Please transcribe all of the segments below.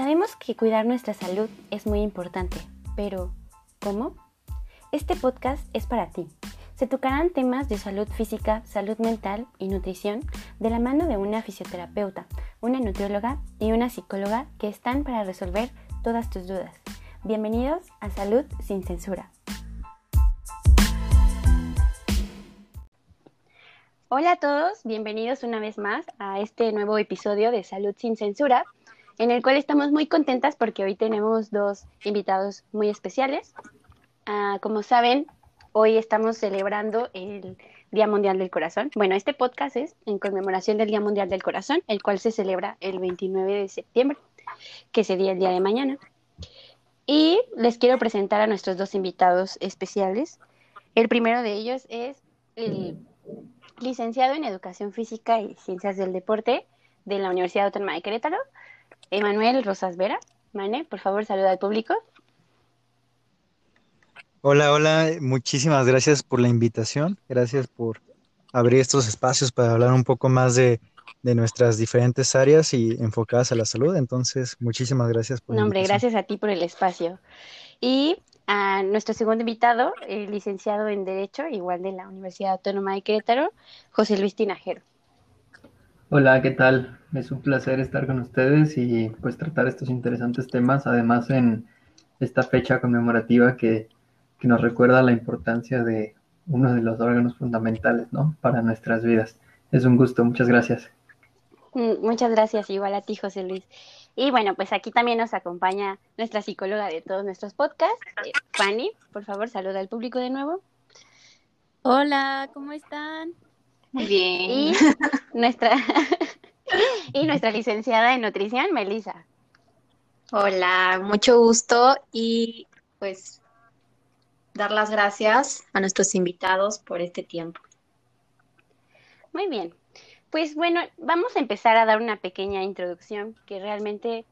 Sabemos que cuidar nuestra salud es muy importante, pero ¿cómo? Este podcast es para ti. Se tocarán temas de salud física, salud mental y nutrición de la mano de una fisioterapeuta, una nutrióloga y una psicóloga que están para resolver todas tus dudas. Bienvenidos a Salud sin Censura. Hola a todos, bienvenidos una vez más a este nuevo episodio de Salud sin Censura en el cual estamos muy contentas porque hoy tenemos dos invitados muy especiales. Ah, como saben, hoy estamos celebrando el Día Mundial del Corazón. Bueno, este podcast es en conmemoración del Día Mundial del Corazón, el cual se celebra el 29 de septiembre, que sería el día de mañana. Y les quiero presentar a nuestros dos invitados especiales. El primero de ellos es el licenciado en Educación Física y Ciencias del Deporte de la Universidad Autónoma de Querétaro, Emanuel Rosas Vera. Mane, por favor, saluda al público. Hola, hola, muchísimas gracias por la invitación, gracias por abrir estos espacios para hablar un poco más de, nuestras diferentes áreas y enfocadas a la salud. Entonces, muchísimas gracias por la Nombre, gracias a ti por el espacio. Y a nuestro segundo invitado, el licenciado en Derecho, igual de la Universidad Autónoma de Querétaro, José Luis Tinajero. Hola, ¿qué tal? Es un placer estar con ustedes y pues tratar estos interesantes temas, además en esta fecha conmemorativa que, nos recuerda la importancia de uno de los órganos fundamentales, ¿no? Para nuestras vidas. Es un gusto, muchas gracias. Mm, muchas gracias, igual a ti, José Luis. Y bueno, pues aquí también nos acompaña nuestra psicóloga de todos nuestros podcasts, eh, Fanny. Por favor, saluda al público de nuevo. Hola, ¿cómo están? Muy bien. Y nuestra, y nuestra licenciada en nutrición, Melissa. Hola, mucho gusto y pues dar las gracias a nuestros invitados por este tiempo. Muy bien. Pues bueno, vamos a empezar a dar una pequeña introducción que realmente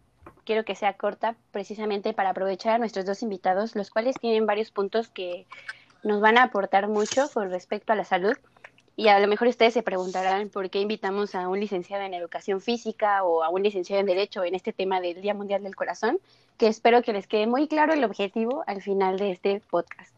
quiero que sea corta precisamente para aprovechar a nuestros dos invitados, los cuales tienen varios puntos que nos van a aportar mucho con respecto a la salud y a lo mejor ustedes se preguntarán por qué invitamos a un licenciado en educación física o a un licenciado en derecho en este tema del Día Mundial del Corazón, que espero que les quede muy claro el objetivo al final de este podcast.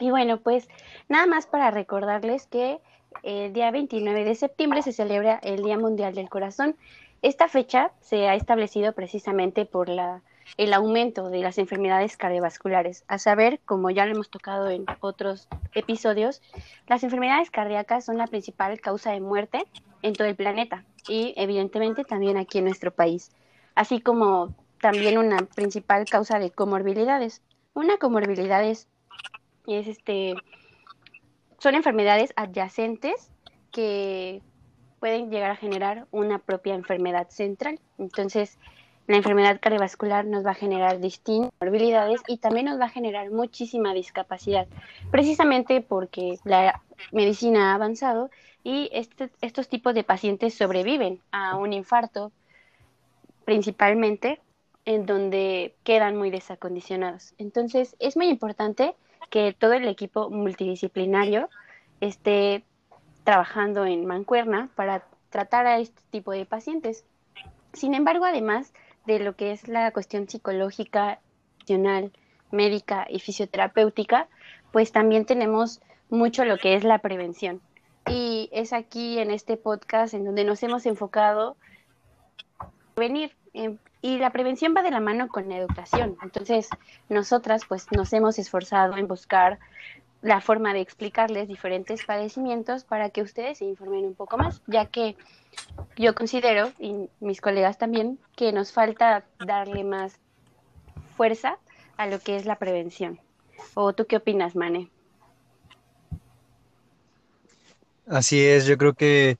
Y bueno, pues nada más para recordarles que el día 29 de septiembre se celebra el Día Mundial del Corazón. Esta fecha se ha establecido precisamente por la el aumento de las enfermedades cardiovasculares. A saber, como ya lo hemos tocado en otros episodios, las enfermedades cardíacas son la principal causa de muerte en todo el planeta y evidentemente también aquí en nuestro país, así como también una principal causa de comorbilidades. Una comorbilidad es, este, son enfermedades adyacentes que pueden llegar a generar una propia enfermedad central. Entonces, la enfermedad cardiovascular nos va a generar distintas morbilidades y también nos va a generar muchísima discapacidad, precisamente porque la medicina ha avanzado y este, estos tipos de pacientes sobreviven a un infarto, principalmente en donde quedan muy desacondicionados. Entonces, es muy importante que todo el equipo multidisciplinario esté trabajando en mancuerna para tratar a este tipo de pacientes. Sin embargo, además, de lo que es la cuestión psicológica, emocional, médica y fisioterapéutica, pues también tenemos mucho lo que es la prevención. Y es aquí en este podcast en donde nos hemos enfocado venir em, y la prevención va de la mano con la educación. Entonces, nosotras pues nos hemos esforzado en buscar la forma de explicarles diferentes padecimientos para que ustedes se informen un poco más, ya que yo considero, y mis colegas también, que nos falta darle más fuerza a lo que es la prevención. ¿O tú qué opinas, Mane? Así es, yo creo que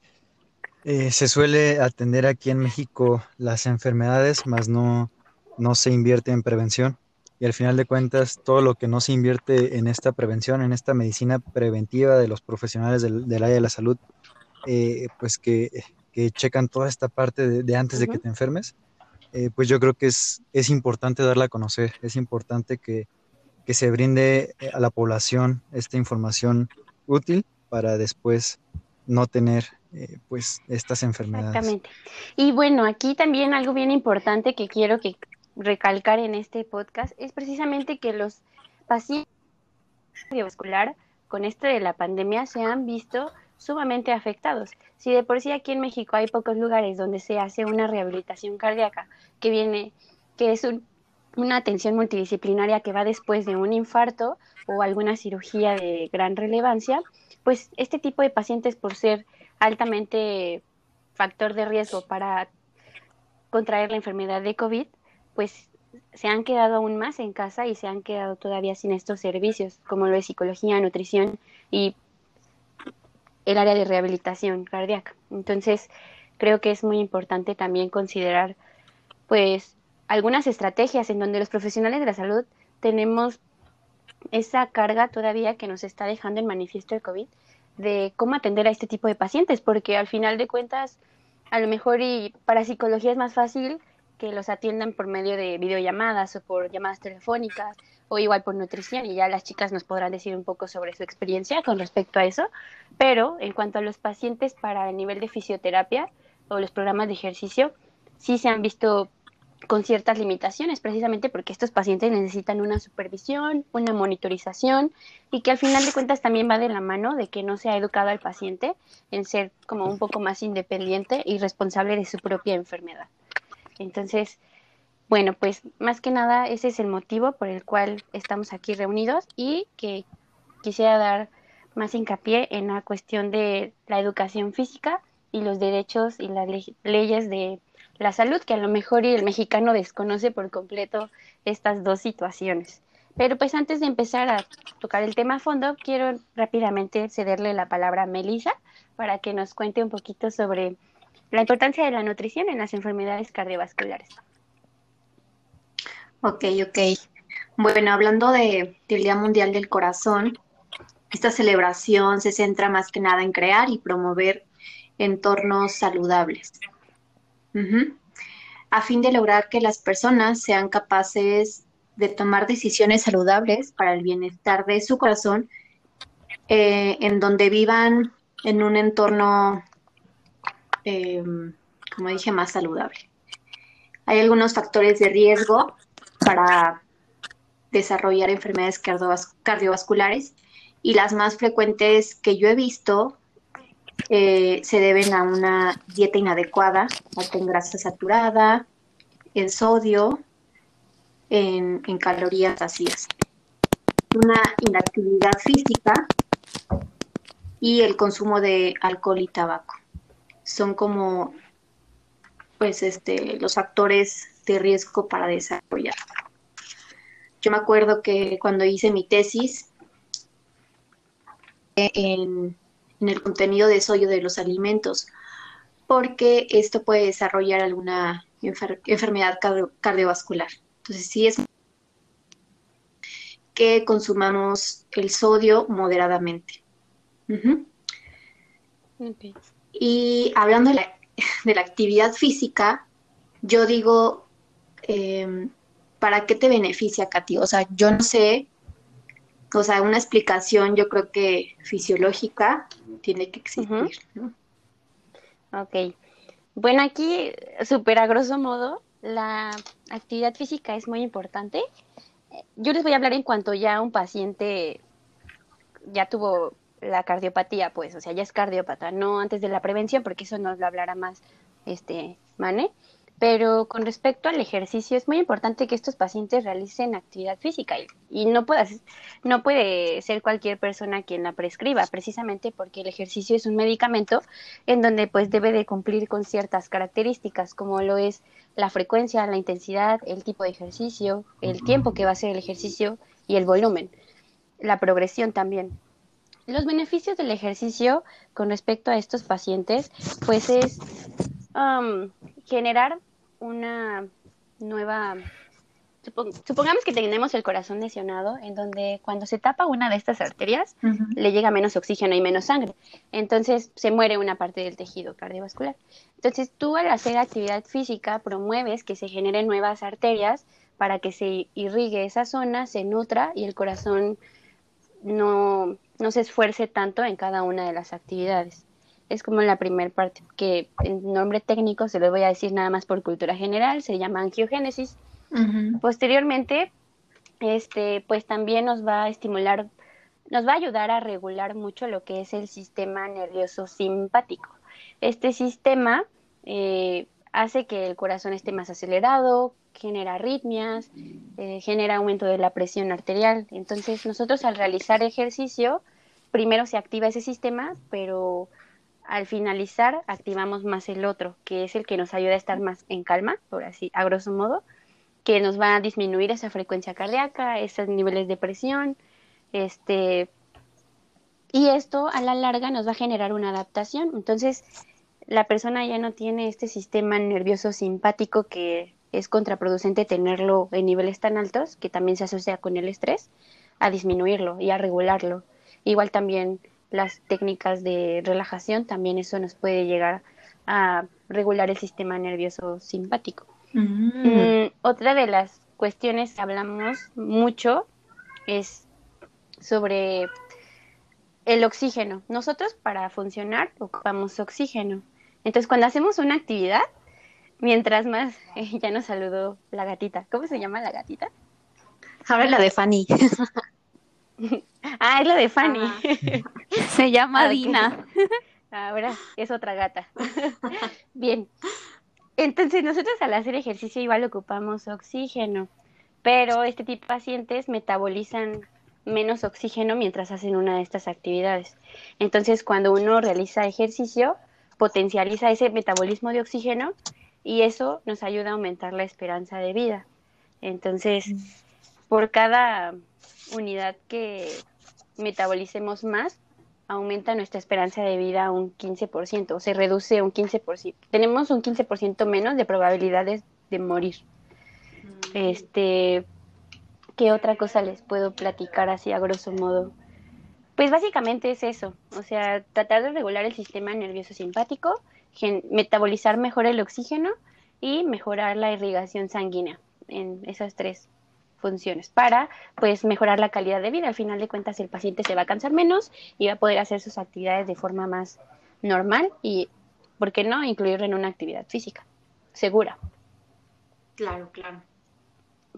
eh, se suele atender aquí en México las enfermedades, más no, no se invierte en prevención. Y al final de cuentas, todo lo que no se invierte en esta prevención, en esta medicina preventiva de los profesionales del, área de la salud, eh, pues que que checan toda esta parte de, antes de que te enfermes, eh, pues yo creo que es, es importante darla a conocer, es importante que, que se brinde a la población esta información útil para después no tener eh, pues estas enfermedades. Exactamente. Y bueno, aquí también algo bien importante que quiero que recalcar en este podcast es precisamente que los pacientes cardiovascular con esto de la pandemia se han visto sumamente afectados. Si de por sí aquí en México hay pocos lugares donde se hace una rehabilitación cardíaca que viene, que es una atención multidisciplinaria que va después de un infarto o alguna cirugía de gran relevancia, pues este tipo de pacientes por ser altamente factor de riesgo para contraer la enfermedad de COVID, pues se han quedado aún más en casa y se han quedado todavía sin estos servicios, como lo de psicología, nutrición y el área de rehabilitación cardíaca. Entonces, creo que es muy importante también considerar, pues, algunas estrategias en donde los profesionales de la salud tenemos esa carga todavía que nos está dejando en manifiesto el COVID de cómo atender a este tipo de pacientes, porque al final de cuentas, a lo mejor y para psicología es más fácil que los atiendan por medio de videollamadas o por llamadas telefónicas o igual por nutrición y ya las chicas nos podrán decir un poco sobre su experiencia con respecto a eso. Pero en cuanto a los pacientes para el nivel de fisioterapia o los programas de ejercicio, sí se han visto con ciertas limitaciones, precisamente porque estos pacientes necesitan una supervisión, una monitorización y que al final de cuentas también va de la mano de que no se ha educado al paciente en ser como un poco más independiente y responsable de su propia enfermedad. Entonces, bueno, pues más que nada ese es el motivo por el cual estamos aquí reunidos y que quisiera dar más hincapié en la cuestión de la educación física y los derechos y las leyes de la salud, que a lo mejor el mexicano desconoce por completo estas dos situaciones. Pero pues antes de empezar a tocar el tema a fondo, quiero rápidamente cederle la palabra a Melissa para que nos cuente un poquito sobre la importancia de la nutrición en las enfermedades cardiovasculares. Ok, ok. Bueno, hablando de, del Día Mundial del Corazón, esta celebración se centra más que nada en crear y promover entornos saludables. A fin de lograr que las personas sean capaces de tomar decisiones saludables para el bienestar de su corazón, eh, en donde vivan en un entorno Em, como dije, más saludable. Hay algunos factores de riesgo para desarrollar enfermedades cardiovasculares y las más frecuentes que yo he visto eh, se deben a una dieta inadecuada, alta en grasa saturada, en sodio, en, en calorías vacías, una inactividad física y el consumo de alcohol y tabaco son como pues este los factores de riesgo para desarrollar. Yo me acuerdo que cuando hice mi tesis en, el contenido de sodio de los alimentos, porque esto puede desarrollar alguna enfermedad cardiovascular. Entonces, sí es que consumamos el sodio moderadamente. Y hablando de la, actividad física, yo digo, em, ¿para qué te beneficia, Katy? O sea, yo no sé, o sea, una explicación yo creo que fisiológica tiene que existir, ¿no? Ok. Bueno, aquí, súper a grosso modo, la actividad física es muy importante. Yo les voy a hablar en cuanto ya un paciente ya tuvo la cardiopatía, pues, o sea, ya es cardiópata, no antes de la prevención, porque eso nos lo hablará más este Mane. Pero con respecto al ejercicio, es muy importante que estos pacientes realicen actividad física y, y no, puedas, no puede ser cualquier persona quien la prescriba, precisamente porque el ejercicio es un medicamento en donde pues debe de cumplir con ciertas características, como lo es la frecuencia, la intensidad, el tipo de ejercicio, el tiempo que va a ser el ejercicio y el volumen, la progresión también. Los beneficios del ejercicio con respecto a estos pacientes, pues es um, generar una nueva... supongamos que tenemos el corazón lesionado, en donde cuando se tapa una de estas arterias, le llega menos oxígeno y menos sangre. Entonces se muere una parte del tejido cardiovascular. Entonces tú al hacer actividad física promueves que se generen nuevas arterias para que se irrigue esa zona, se nutra y el corazón no, no se esfuerce tanto en cada una de las actividades. Es como la primera parte, que en nombre técnico se lo voy a decir nada más por cultura general, se llama angiogénesis. Posteriormente, este, pues también nos va a estimular, nos va a ayudar a regular mucho lo que es el sistema nervioso simpático. Este sistema eh, hace que el corazón esté más acelerado, genera arritmias, eh, genera aumento de la presión arterial. Entonces, nosotros al realizar ejercicio, primero se activa ese sistema, pero al finalizar activamos más el otro, que es el que nos ayuda a estar más en calma, por así, a grosso modo, que nos va a disminuir esa frecuencia cardíaca, esos niveles de presión, este, y esto a la larga nos va a generar una adaptación. Entonces, la persona ya no tiene este sistema nervioso simpático que es contraproducente tenerlo en niveles tan altos, que también se asocia con el estrés, a disminuirlo y a regularlo. Igual también las técnicas de relajación, también eso nos puede llegar a regular el sistema nervioso simpático. Mm. Mm, otra de las cuestiones que hablamos mucho es sobre el oxígeno. Nosotros para funcionar ocupamos oxígeno. Entonces cuando hacemos una actividad, mientras más, ya nos saludó la gatita. ¿Cómo se llama la gatita? Ahora la de Fanny. ah, es la de Fanny. se llama Dina. Ahora es otra gata. Bien. Entonces nosotros al hacer ejercicio igual ocupamos oxígeno, pero este tipo de pacientes metabolizan menos oxígeno mientras hacen una de estas actividades. Entonces cuando uno realiza ejercicio, potencializa ese metabolismo de oxígeno y eso nos ayuda a aumentar la esperanza de vida. Entonces, mm. por cada unidad que metabolicemos más, aumenta nuestra esperanza de vida un 15%, o se reduce un 15%. Tenemos un 15% menos de probabilidades de morir. Mm. Este, ¿qué otra cosa les puedo platicar así a grosso modo? Pues básicamente es eso, o sea, tratar de regular el sistema nervioso simpático, metabolizar mejor el oxígeno y mejorar la irrigación sanguínea en esas tres funciones para pues mejorar la calidad de vida. Al final de cuentas el paciente se va a cansar menos y va a poder hacer sus actividades de forma más normal y, ¿por qué no?, incluirlo en una actividad física segura. Claro, claro.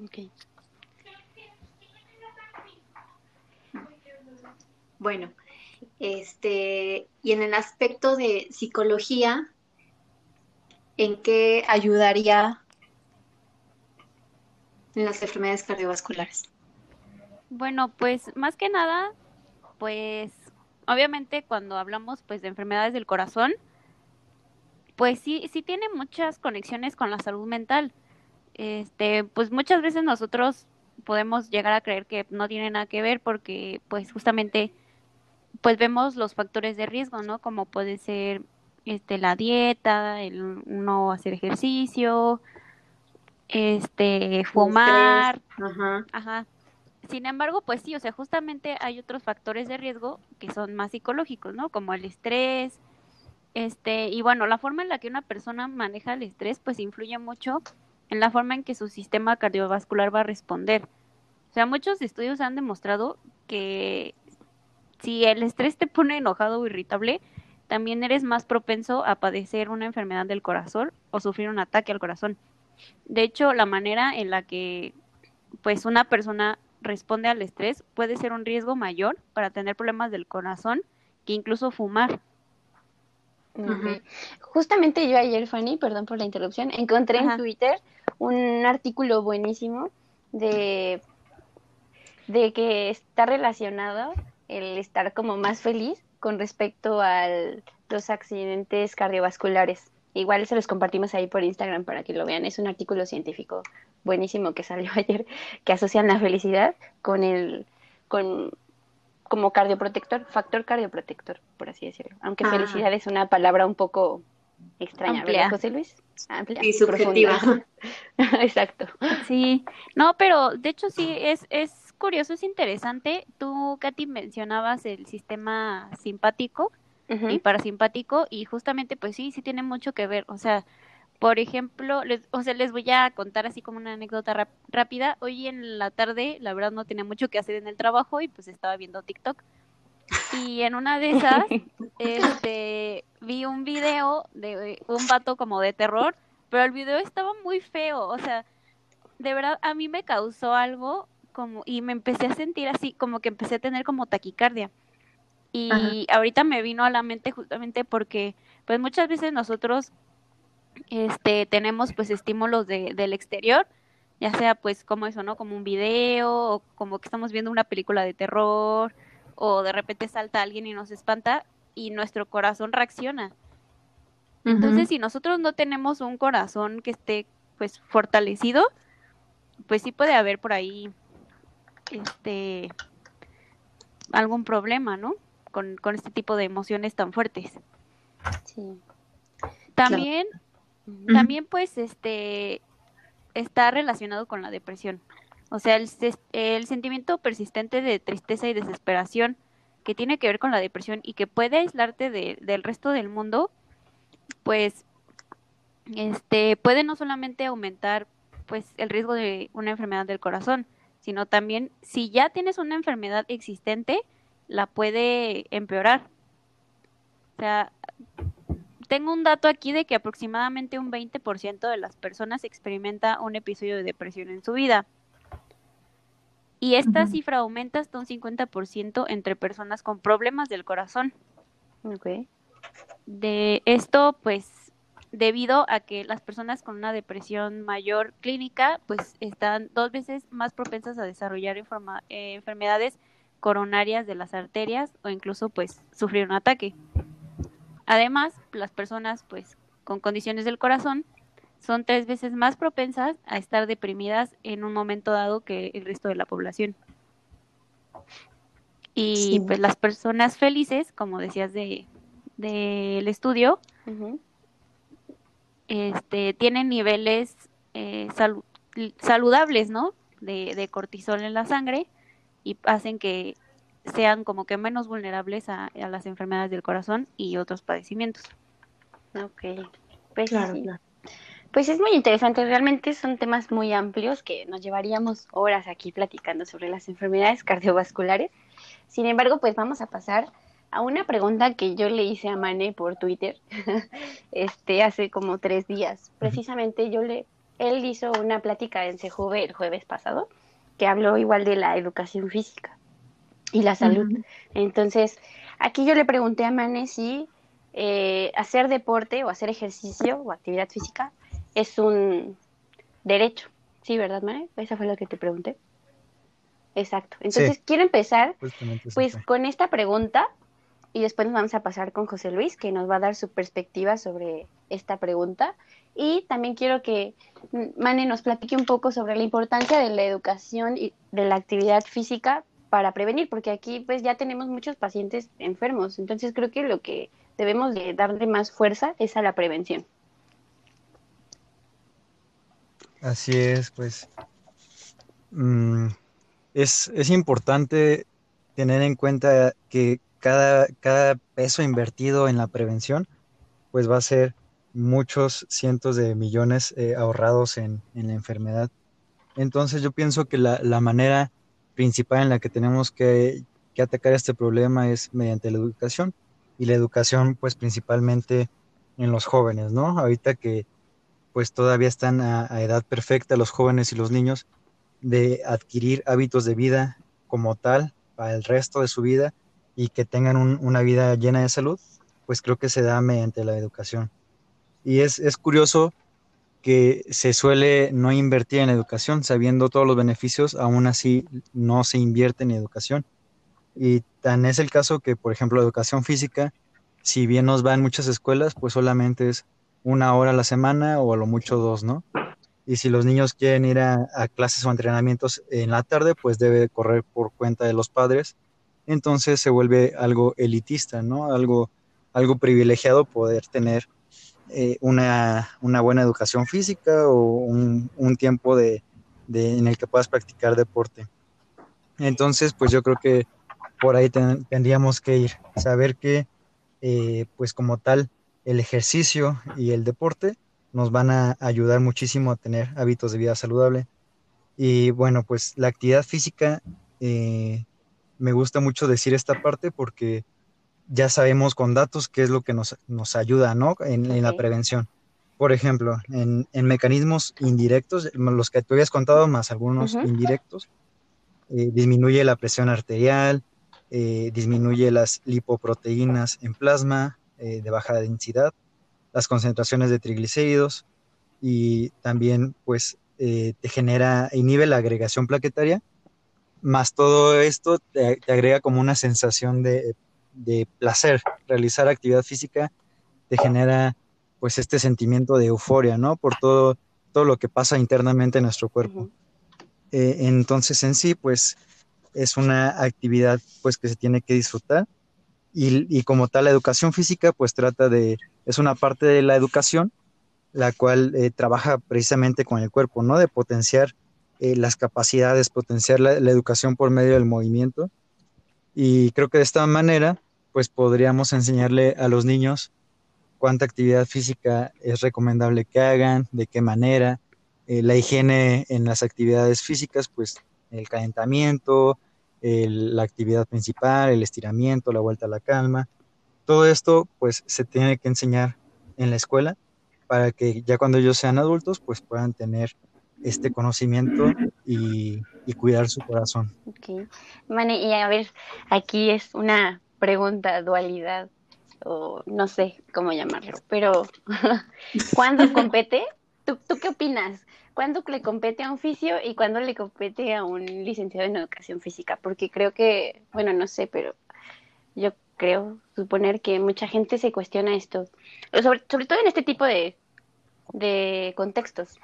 Okay. Bueno, este, y en el aspecto de psicología, ¿en qué ayudaría en las enfermedades cardiovasculares? Bueno, pues más que nada, pues obviamente cuando hablamos pues de enfermedades del corazón, pues sí, sí tiene muchas conexiones con la salud mental. Este, pues muchas veces nosotros podemos llegar a creer que no tiene nada que ver porque pues justamente pues vemos los factores de riesgo, ¿no? Como puede ser este la dieta, el no hacer ejercicio, este fumar, ajá. ajá. Sin embargo, pues sí, o sea, justamente hay otros factores de riesgo que son más psicológicos, ¿no? Como el estrés, este, y bueno, la forma en la que una persona maneja el estrés, pues influye mucho en la forma en que su sistema cardiovascular va a responder. O sea, muchos estudios han demostrado que si el estrés te pone enojado o irritable, también eres más propenso a padecer una enfermedad del corazón o sufrir un ataque al corazón. De hecho, la manera en la que pues una persona responde al estrés puede ser un riesgo mayor para tener problemas del corazón que incluso fumar. Justamente yo ayer, Fanny, perdón por la interrupción, encontré en Twitter un artículo buenísimo de, de que está relacionado el estar como más feliz con respecto a los accidentes cardiovasculares. Igual se los compartimos ahí por Instagram para que lo vean. Es un artículo científico buenísimo que salió ayer que asocian la felicidad con el con como cardioprotector, factor cardioprotector, por así decirlo. Aunque ah. felicidad es una palabra un poco extraña, ¿verdad, José Luis? Amplia y subjetiva. Exacto. Sí, no, pero de hecho sí es es curioso, es interesante. Tú, Katy, mencionabas el sistema simpático y parasimpático y justamente pues sí, sí tiene mucho que ver. O sea, por ejemplo, les, o sea, les voy a contar así como una anécdota rápida. Hoy en la tarde, la verdad no tenía mucho que hacer en el trabajo y pues estaba viendo TikTok. Y en una de esas, este, vi un video de un vato como de terror, pero el video estaba muy feo, o sea, de verdad a mí me causó algo como y me empecé a sentir así, como que empecé a tener como taquicardia. Y ahorita me vino a la mente justamente porque pues muchas veces nosotros este tenemos pues estímulos de, del exterior, ya sea pues como eso, ¿no? Como un video o como que estamos viendo una película de terror o de repente salta alguien y nos espanta y nuestro corazón reacciona. Entonces, si nosotros no tenemos un corazón que esté pues fortalecido, pues sí puede haber por ahí este algún problema, ¿no? Con, con este tipo de emociones tan fuertes. Sí. También, también pues este está relacionado con la depresión. O sea, el, el sentimiento persistente de tristeza y desesperación que tiene que ver con la depresión y que puede aislarte del resto del mundo, pues este puede no solamente aumentar pues el riesgo de una enfermedad del corazón, sino también si ya tienes una enfermedad existente, la puede empeorar. O sea, tengo un dato aquí de que aproximadamente un 20% de las personas experimenta un episodio de depresión en su vida. Y esta cifra aumenta hasta un 50% entre personas con problemas del corazón. Okay. De esto, pues, debido a que las personas con una depresión mayor clínica, pues, están dos veces más propensas a desarrollar eh, enfermedades coronarias de las arterias o incluso, pues, sufrir un ataque. Además, las personas, pues, con condiciones del corazón son tres veces más propensas a estar deprimidas en un momento dado que el resto de la población. Y pues las personas felices, como decías de del estudio, este, tienen niveles eh, saludables, ¿no? De, de, cortisol en la sangre y hacen que sean como que menos vulnerables a, a las enfermedades del corazón y otros padecimientos. Ok, pues claro, claro. Pues es muy interesante, realmente son temas muy amplios que nos llevaríamos horas aquí platicando sobre las enfermedades cardiovasculares. Sin embargo, pues vamos a pasar a una pregunta que yo le hice a Mane por Twitter este hace como tres días. Precisamente yo le, él hizo una plática en Sejuve el jueves pasado que habló igual de la educación física y la salud. Entonces, aquí yo le pregunté a Mane si eh, hacer deporte o hacer ejercicio o actividad física es un derecho. Sí, ¿verdad, Mane? Esa fue lo que te pregunté. Exacto. Entonces, quiero empezar pues con esta pregunta y después nos vamos a pasar con José Luis, que nos va a dar su perspectiva sobre esta pregunta. Y también quiero que Mane nos platique un poco sobre la importancia de la educación y de la actividad física para prevenir, porque aquí pues ya tenemos muchos pacientes enfermos. Entonces creo que lo que debemos de darle más fuerza es a la prevención. Así es, pues mm, es, es, importante tener en cuenta que cada, cada peso invertido en la prevención, pues va a ser muchos cientos de millones eh, ahorrados en, en, la enfermedad. Entonces yo pienso que la, la manera principal en la que tenemos que, que, atacar este problema es mediante la educación y la educación pues principalmente en los jóvenes, ¿no? Ahorita que pues todavía están a, edad perfecta los jóvenes y los niños de adquirir hábitos de vida como tal para el resto de su vida y que tengan una vida llena de salud, pues creo que se da mediante la educación. Y es, es curioso que se suele no invertir en educación, sabiendo todos los beneficios, aún así no se invierte en educación. Y tan es el caso que, por ejemplo, educación física, si bien nos va en muchas escuelas, pues solamente es una hora a la semana o a lo mucho dos, ¿no? Y si los niños quieren ir a, clases o entrenamientos en la tarde, pues debe correr por cuenta de los padres. Entonces se vuelve algo elitista, ¿no? Algo, algo privilegiado poder tener eh, una, buena educación física o un, tiempo de, en el que puedas practicar deporte. Entonces, pues yo creo que por ahí tendríamos que ir, saber que, eh, pues como tal, el ejercicio y el deporte nos van a ayudar muchísimo a tener hábitos de vida saludable. Y bueno, pues la actividad física, eh, me gusta mucho decir esta parte porque ya sabemos con datos qué es lo que nos, nos ayuda, ¿no? En, la prevención. por ejemplo, en, mecanismos indirectos, los que tú habías contado, más algunos indirectos, eh, disminuye la presión arterial, eh, disminuye las lipoproteínas en plasma eh, de baja densidad, las concentraciones de triglicéridos y también pues te genera, inhibe la agregación plaquetaria, más todo esto te, agrega como una sensación de, de, placer. Realizar actividad física te genera pues este sentimiento de euforia, ¿no? Por todo, todo lo que pasa internamente en nuestro cuerpo. Eh, entonces en sí, pues es una actividad pues que se tiene que disfrutar y, como tal la educación física pues trata de, es una parte de la educación la cual eh, trabaja precisamente con el cuerpo, ¿no? De potenciar eh, las capacidades, potenciar la, educación por medio del movimiento. Y creo que de esta manera, pues podríamos enseñarle a los niños cuánta actividad física es recomendable que hagan, de qué manera, eh, la higiene en las actividades físicas, pues el calentamiento, la actividad principal, el estiramiento, la vuelta a la calma, todo esto pues se tiene que enseñar en la escuela para que ya cuando ellos sean adultos pues puedan tener este conocimiento y, cuidar su corazón. Ok. Mane, y a ver, aquí es una pregunta, dualidad o no sé cómo llamarlo, pero ¿cuándo compete? ¿Tú, ¿Tú qué opinas? ¿Cuándo le compete a un fisio y cuándo le compete a un licenciado en educación física? Porque creo que, bueno, no sé, pero yo creo suponer que mucha gente se cuestiona esto, sobre, todo en este tipo de contextos.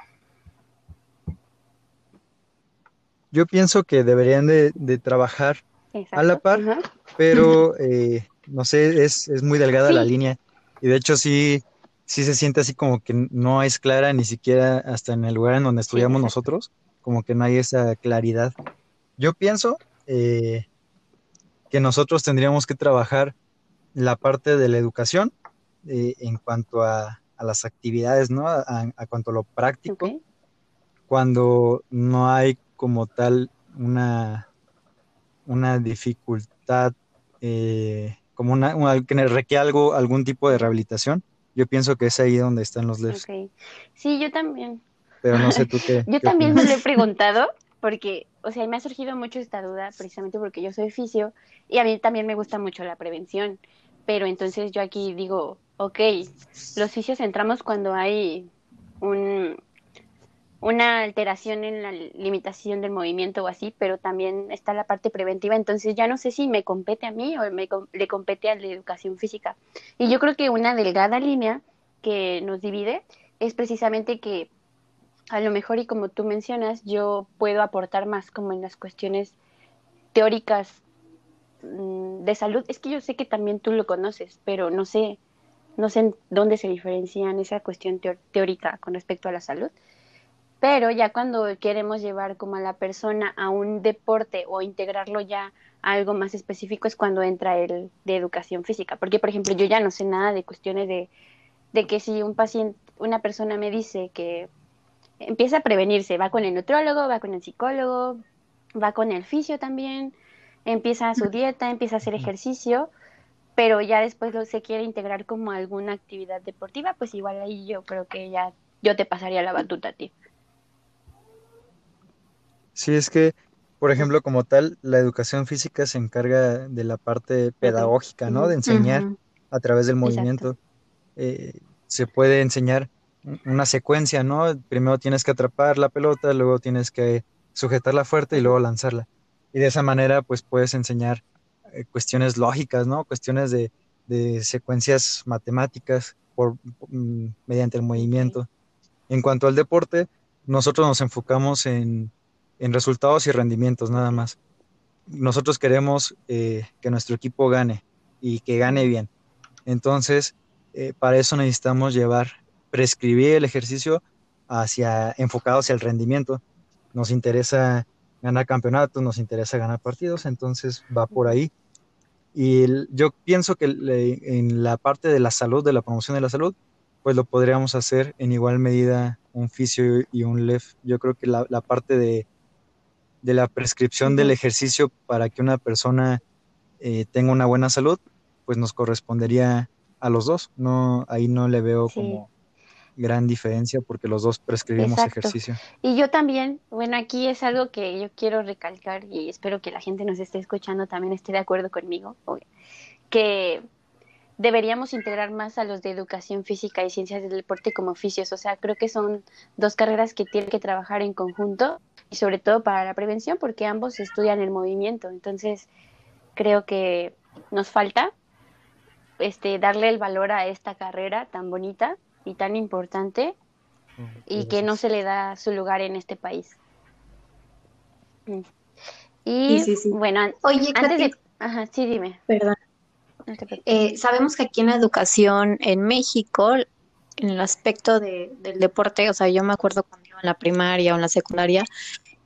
Yo pienso que deberían de, trabajar a la par, pero eh, no sé, es, es muy delgada la línea. Y de hecho sí, sí se siente así como que no es clara ni siquiera hasta en el lugar en donde estudiamos nosotros, como que no hay esa claridad. Yo pienso eh, que nosotros tendríamos que trabajar la parte de la educación eh, en cuanto a, las actividades, ¿no? A, cuanto a lo práctico, cuando no hay como tal una, una dificultad eh, como una, que requiere algo, algún tipo de rehabilitación, yo pienso que es ahí donde están los LEFs. Sí, yo también. Pero no sé tú qué. yo también me lo he preguntado porque, o sea, me ha surgido mucho esta duda precisamente porque yo soy fisio y a mí también me gusta mucho la prevención. Pero entonces yo aquí digo, ok, los fisios entramos cuando hay un, una alteración en la limitación del movimiento o así, pero también está la parte preventiva, entonces ya no sé si me compete a mí o me, le compete a la educación física. Y yo creo que una delgada línea que nos divide es precisamente que a lo mejor y como tú mencionas, yo puedo aportar más como en las cuestiones teóricas mm, de salud. Es que yo sé que también tú lo conoces, pero no sé, no sé dónde se diferencian esa cuestión teórica con respecto a la salud. Pero ya cuando queremos llevar como a la persona a un deporte o integrarlo ya a algo más específico es cuando entra el de educación física. Porque, por ejemplo, yo ya no sé nada de cuestiones de, de que si un paciente, una persona me dice que empieza a prevenirse, va con el nutrólogo, va con el psicólogo, va con el fisio también, empieza su dieta, empieza a hacer ejercicio, pero ya después lo, se quiere integrar como alguna actividad deportiva, pues igual ahí yo creo que ya yo te pasaría la batuta a ti. Sí, es que, por ejemplo, como tal, la educación física se encarga de la parte pedagógica, ¿no? De enseñar a través del movimiento. Eh, se puede enseñar una secuencia, ¿no? Primero tienes que atrapar la pelota, luego tienes que sujetarla fuerte y luego lanzarla. Y de esa manera, pues puedes enseñar eh, cuestiones lógicas, ¿no? Cuestiones de, secuencias matemáticas por, mm, mediante el movimiento. En cuanto al deporte, nosotros nos enfocamos en en resultados y rendimientos nada más. Nosotros queremos eh, que nuestro equipo gane y que gane bien. Entonces, eh, para eso necesitamos llevar, prescribir el ejercicio hacia, enfocado hacia el rendimiento. Nos interesa ganar campeonatos, nos interesa ganar partidos, entonces va por ahí. Y yo pienso que en la parte de la salud, de la promoción de la salud, pues lo podríamos hacer en igual medida un fisio y un LEF. Yo creo que la parte de de la prescripción del ejercicio para que una persona eh, tenga una buena salud, pues nos correspondería a los dos. No, ahí no le veo como gran diferencia porque los dos prescribimos Exacto. ejercicio. Y yo también, bueno, aquí es algo que yo quiero recalcar y espero que la gente nos esté escuchando también esté de acuerdo conmigo, que deberíamos integrar más a los de educación física y ciencias del deporte como oficios. O sea, creo que son dos carreras que tienen que trabajar en conjunto y sobre todo para la prevención porque ambos estudian el movimiento. Entonces, creo que nos falta este darle el valor a esta carrera tan bonita y tan importante y que no se le da su lugar en este país. Mm. Y Sí, sí, sí. bueno, an- Oye, antes Katy, de... Ajá, sí, dime. perdón. No. Eh, sabemos que aquí en la educación en México, en el aspecto de, del deporte, o sea, yo me acuerdo cuando iba en la primaria o en la secundaria,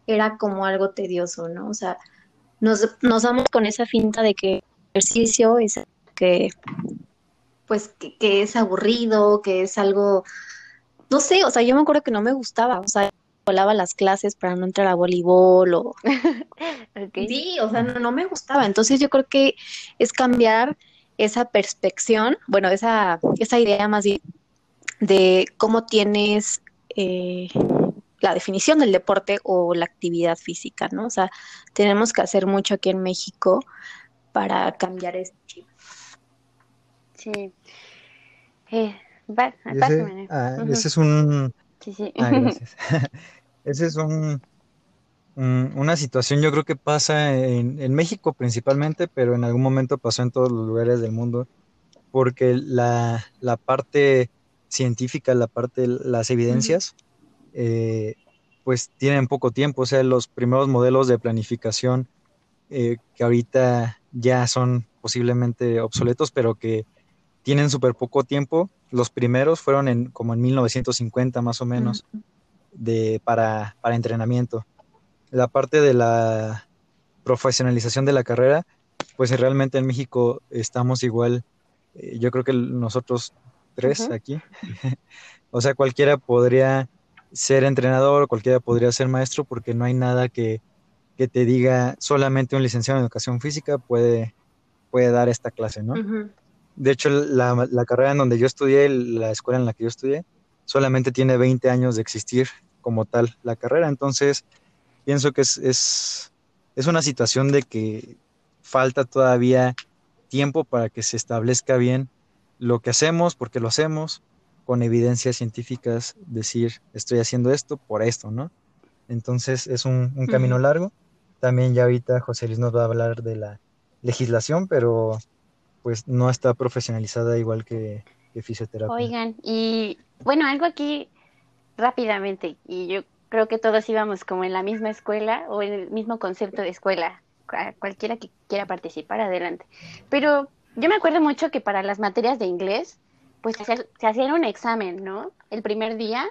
era como algo tedioso, ¿no? O sea, nos, nos damos con esa finta de que el ejercicio es que, pues, que, que es aburrido, que es algo, no sé, o sea, yo me acuerdo que no me gustaba, o sea, volaba las clases para no entrar a voleibol o. Sí, o sea, no, no me gustaba. Entonces yo creo que es cambiar esa perspección, bueno, esa, esa idea más bien de cómo tienes eh, la definición del deporte o la actividad física, ¿no? O sea, tenemos que hacer mucho aquí en México para cambiar este chip. Sí. Eh, va, ese, ah, ese es un... Sí, sí. Ah, gracias. Ese es un, un- una situación, yo creo que pasa en, en México principalmente, pero en algún momento pasó en todos los lugares del mundo, porque la, la parte científica, la parte, las evidencias, eh, pues tienen poco tiempo, o sea, los primeros modelos de planificación eh, que ahorita ya son posiblemente obsoletos, pero que tienen súper poco tiempo, los primeros fueron en, como en 1950 más o menos de, para, para entrenamiento. La parte de la profesionalización de la carrera, pues realmente en México estamos igual, eh, yo creo que nosotros tres aquí, o sea, cualquiera podría ser entrenador, cualquiera podría ser maestro, porque no hay nada que, que te diga solamente un licenciado en educación física puede, puede dar esta clase, ¿no? De hecho, la, la carrera en donde yo estudié, la escuela en la que yo estudié, solamente tiene 20 años de existir como tal la carrera. Entonces, pienso que es, es, es una situación de que falta todavía tiempo para que se establezca bien lo que hacemos, porque lo hacemos, con evidencias científicas, decir, estoy haciendo esto por esto, ¿no? Entonces, es un, un camino largo. También ya ahorita José Luis nos va a hablar de la legislación, pero pues no está profesionalizada igual que, que fisioterapia. Oigan, y bueno, algo aquí rápidamente, y yo creo que todos íbamos como en la misma escuela o en el mismo concepto de escuela, cualquiera que quiera participar, adelante. Pero yo me acuerdo mucho que para las materias de inglés, pues se se hacía un examen, ¿no? El primer día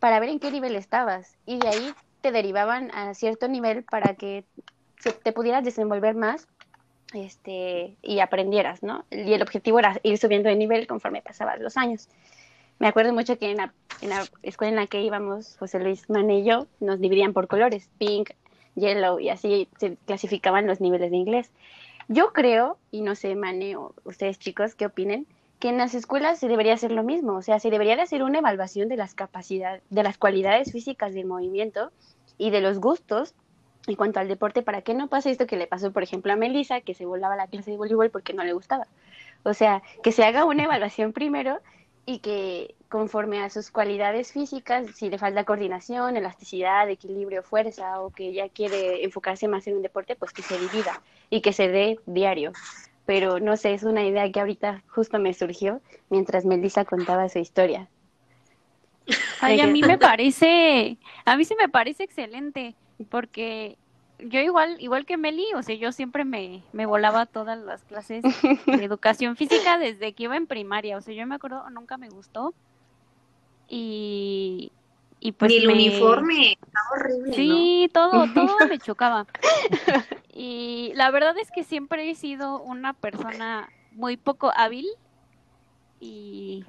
para ver en qué nivel estabas y de ahí te derivaban a cierto nivel para que te pudieras desenvolver más este, y aprendieras, ¿no? Y el objetivo era ir subiendo de nivel conforme pasaban los años. Me acuerdo mucho que en la, en la escuela en la que íbamos, José Luis Mane y yo, nos dividían por colores, pink, yellow, y así se clasificaban los niveles de inglés. Yo creo, y no sé, Mane o ustedes chicos, ¿qué opinen? Que en las escuelas se debería hacer lo mismo, o sea, se debería de hacer una evaluación de las capacidades, de las cualidades físicas del movimiento y de los gustos en cuanto al deporte, para que no pase esto que le pasó, por ejemplo, a Melissa, que se volaba la clase de voleibol porque no le gustaba. O sea, que se haga una evaluación primero y que conforme a sus cualidades físicas, si le falta coordinación, elasticidad, equilibrio, fuerza, o que ya quiere enfocarse más en un deporte, pues que se divida y que se dé diario. Pero no sé, es una idea que ahorita justo me surgió mientras Melissa contaba su historia. Ay, a mí me parece, a mí sí me parece excelente, porque yo igual, igual que Meli, o sea, yo siempre me, me volaba todas las clases de educación física desde que iba en primaria, o sea, yo me acuerdo, nunca me gustó, y, y pues Ni el me- uniforme, está horrible, ¿no? Sí, todo, todo me chocaba. Y la verdad es que siempre he sido una persona muy poco hábil y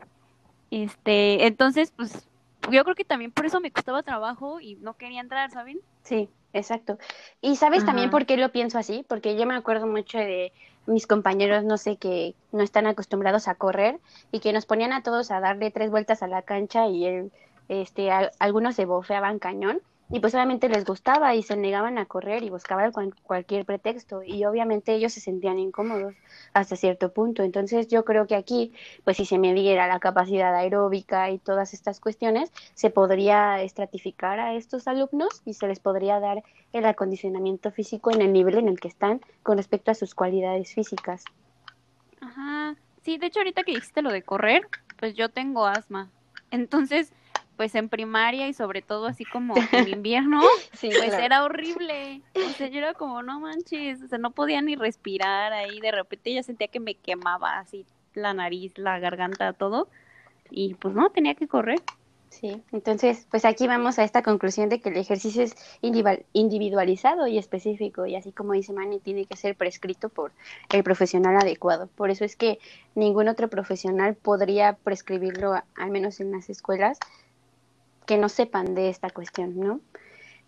este, entonces pues yo creo que también por eso me costaba trabajo y no quería entrar, ¿saben? Sí, exacto. Y sabes también por qué lo pienso así, porque yo me acuerdo mucho de mis compañeros, no sé, que no están acostumbrados a correr y que nos ponían a todos a darle tres vueltas a la cancha y él, este, algunos se bofeaban cañón y pues obviamente les gustaba y se negaban a correr y buscaban cualquier pretexto y obviamente ellos se sentían incómodos hasta cierto punto. Entonces yo creo que aquí, pues si se midiera la capacidad aeróbica y todas estas cuestiones, se podría estratificar a estos alumnos y se les podría dar el acondicionamiento físico en el nivel en el que están con respecto a sus cualidades físicas. Ajá, sí, de hecho ahorita que dijiste lo de correr, pues yo tengo asma. Entonces, pues en primaria y sobre todo así como en invierno, pues era horrible. O sea, yo era como, no manches, o sea, no podía ni respirar ahí. De repente ya sentía que me quemaba así la nariz, la garganta, todo. Y pues no, tenía que correr. Sí, entonces, pues aquí vamos a esta conclusión de que el ejercicio es individualizado y específico, y así como dice Manny, tiene que ser prescrito por el profesional adecuado. Por eso es que ningún otro profesional podría prescribirlo, al menos en las escuelas, que no sepan de esta cuestión, ¿no?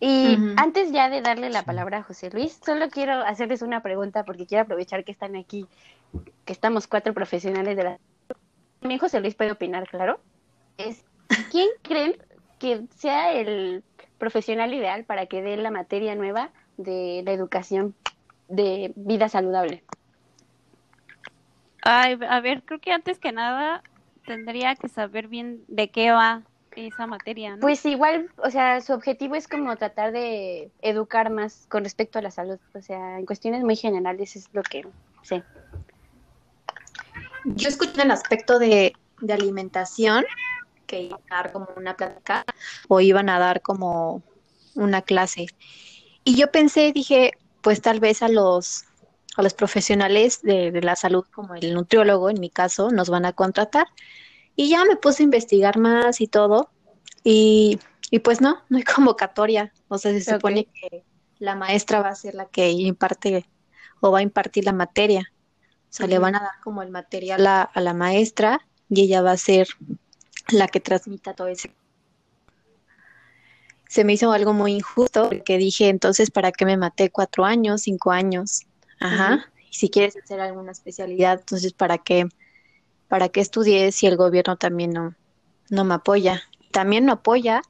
Y antes ya de darle la palabra a José Luis, solo quiero hacerles una pregunta porque quiero aprovechar que están aquí, que estamos cuatro profesionales de la... También José Luis puede opinar, claro. Es, ¿Quién creen que sea el profesional ideal para que dé la materia nueva de la educación de vida saludable? Ay, a ver, creo que antes que nada tendría que saber bien de qué va esa materia, ¿no? Pues igual, o sea, su objetivo es como tratar de educar más con respecto a la salud, o sea, en cuestiones muy generales es lo que sé. Yo escuché el aspecto de, de alimentación, que iban a dar como una plática o iban a dar como una clase. Y yo pensé, dije, pues tal vez a los a los profesionales de, de, la salud, como el nutriólogo en mi caso, nos van a contratar. Y ya me puse a investigar más y todo. Y, y pues no, no hay convocatoria. O sea, se supone que la maestra va a ser la que imparte o va a impartir la materia. O sea, le van a dar como el material a, a, la maestra y ella va a ser la que transmita todo ese. Se me hizo algo muy injusto porque dije, entonces, ¿para qué me maté cuatro años, cinco años? Ajá. Y si quieres hacer alguna especialidad, entonces, ¿para qué? Para que estudie si el gobierno también no, no me apoya. También no apoya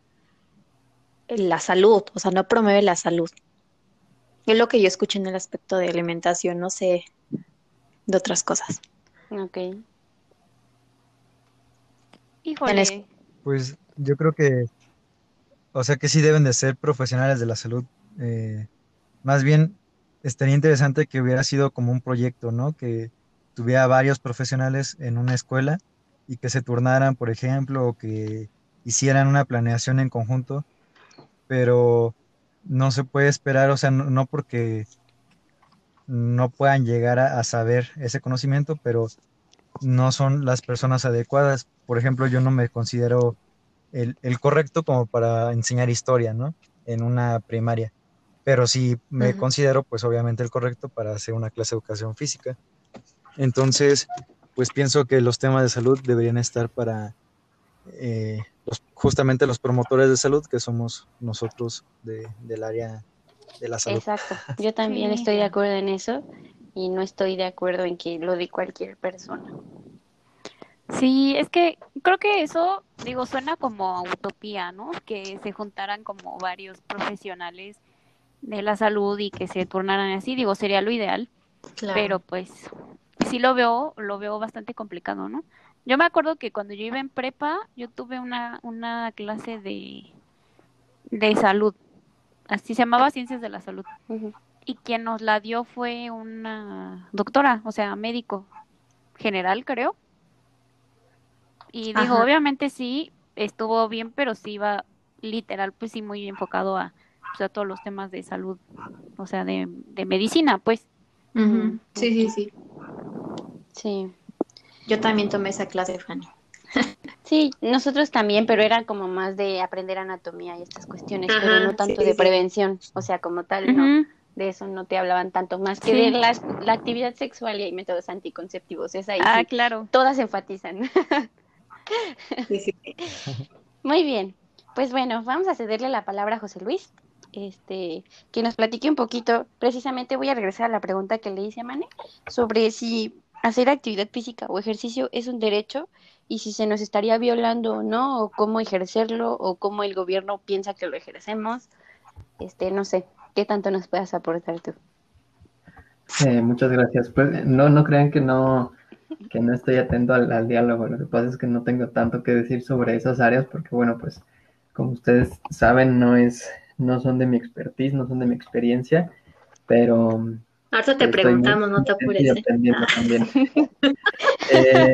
la salud, o sea, no promueve la salud. Es lo que yo escuché en el aspecto de alimentación, no sé de otras cosas. Ok. Híjole. Pues yo creo que, o sea, que sí deben de ser profesionales de la salud. Eh, más bien, estaría interesante que hubiera sido como un proyecto, ¿no? Que tuviera varios profesionales en una escuela y que se turnaran, por ejemplo, o que hicieran una planeación en conjunto, pero no se puede esperar, o sea, no, porque no puedan llegar a, saber ese conocimiento, pero no son las personas adecuadas. Por ejemplo, yo no me considero el, el correcto como para enseñar historia, ¿no? En una primaria, pero sí me considero, pues obviamente, el correcto para hacer una clase de educación física. Entonces, pues pienso que los temas de salud deberían estar para eh, justamente los promotores de salud, que somos nosotros de, del área de la salud. Exacto, yo también estoy de acuerdo en eso y no estoy de acuerdo en que lo de cualquier persona. Sí, es que creo que eso, digo, suena como utopía, ¿no? Que se juntaran como varios profesionales de la salud y que se turnaran así, digo, sería lo ideal. Pero pues sí lo veo, lo veo bastante complicado, ¿no? Yo me acuerdo que cuando yo iba en prepa, yo tuve una, una clase de, de salud, así se llamaba Ciencias de la Salud. Y quien nos la dio fue una doctora, o sea, médico general, creo. Y dijo, obviamente sí, estuvo bien, pero sí iba literal, pues sí, muy enfocado a, pues, a todos los temas de salud, o sea, de, de medicina, pues. Sí, sí, sí. Sí. Yo también tomé esa clase, Fanny. Sí, nosotros también, pero era como más de aprender anatomía y estas cuestiones, pero no tanto de prevención, o sea, como tal, no, de eso no te hablaban tanto, más que de la, actividad sexual y métodos anticonceptivos, es ahí. Ah, claro. Todas enfatizan. Muy bien, pues bueno, vamos a cederle la palabra a José Luis este, que nos platique un poquito. Precisamente voy a regresar a la pregunta que le hice a Mane sobre si hacer actividad física o ejercicio es un derecho y si se nos estaría violando o no, o cómo ejercerlo, o cómo el gobierno piensa que lo ejercemos. Este, no sé, ¿qué tanto nos puedas aportar tú? Muchas gracias. Pues no, no crean que no, que no estoy atento al, al, diálogo. Lo que pasa es que no tengo tanto que decir sobre esas áreas porque, bueno, pues como ustedes saben, no es, no son de mi expertise, no son de mi experiencia, pero Ahorita te preguntamos, no te apures. ¿eh? También. eh,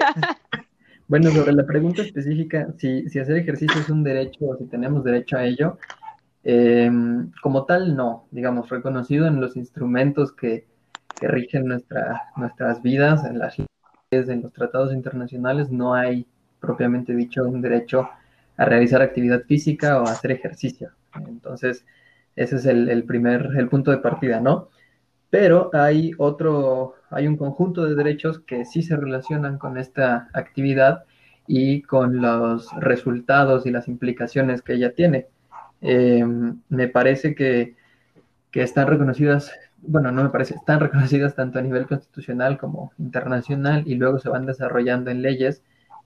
bueno, sobre la pregunta específica, si, si, hacer ejercicio es un derecho o si tenemos derecho a ello, eh, como tal, no, digamos, reconocido en los instrumentos que, que rigen nuestra, nuestras vidas, en las leyes, en los tratados internacionales, no hay propiamente dicho un derecho a realizar actividad física o a hacer ejercicio. Entonces, ese es el, el primer, el punto de partida, ¿no? Pero hay otro, hay un conjunto de derechos que sí se relacionan con esta actividad y con los resultados y las implicaciones que ella tiene. Eh, me parece que, que, están reconocidas, bueno, no me parece, están reconocidas tanto a nivel constitucional como internacional y luego se van desarrollando en leyes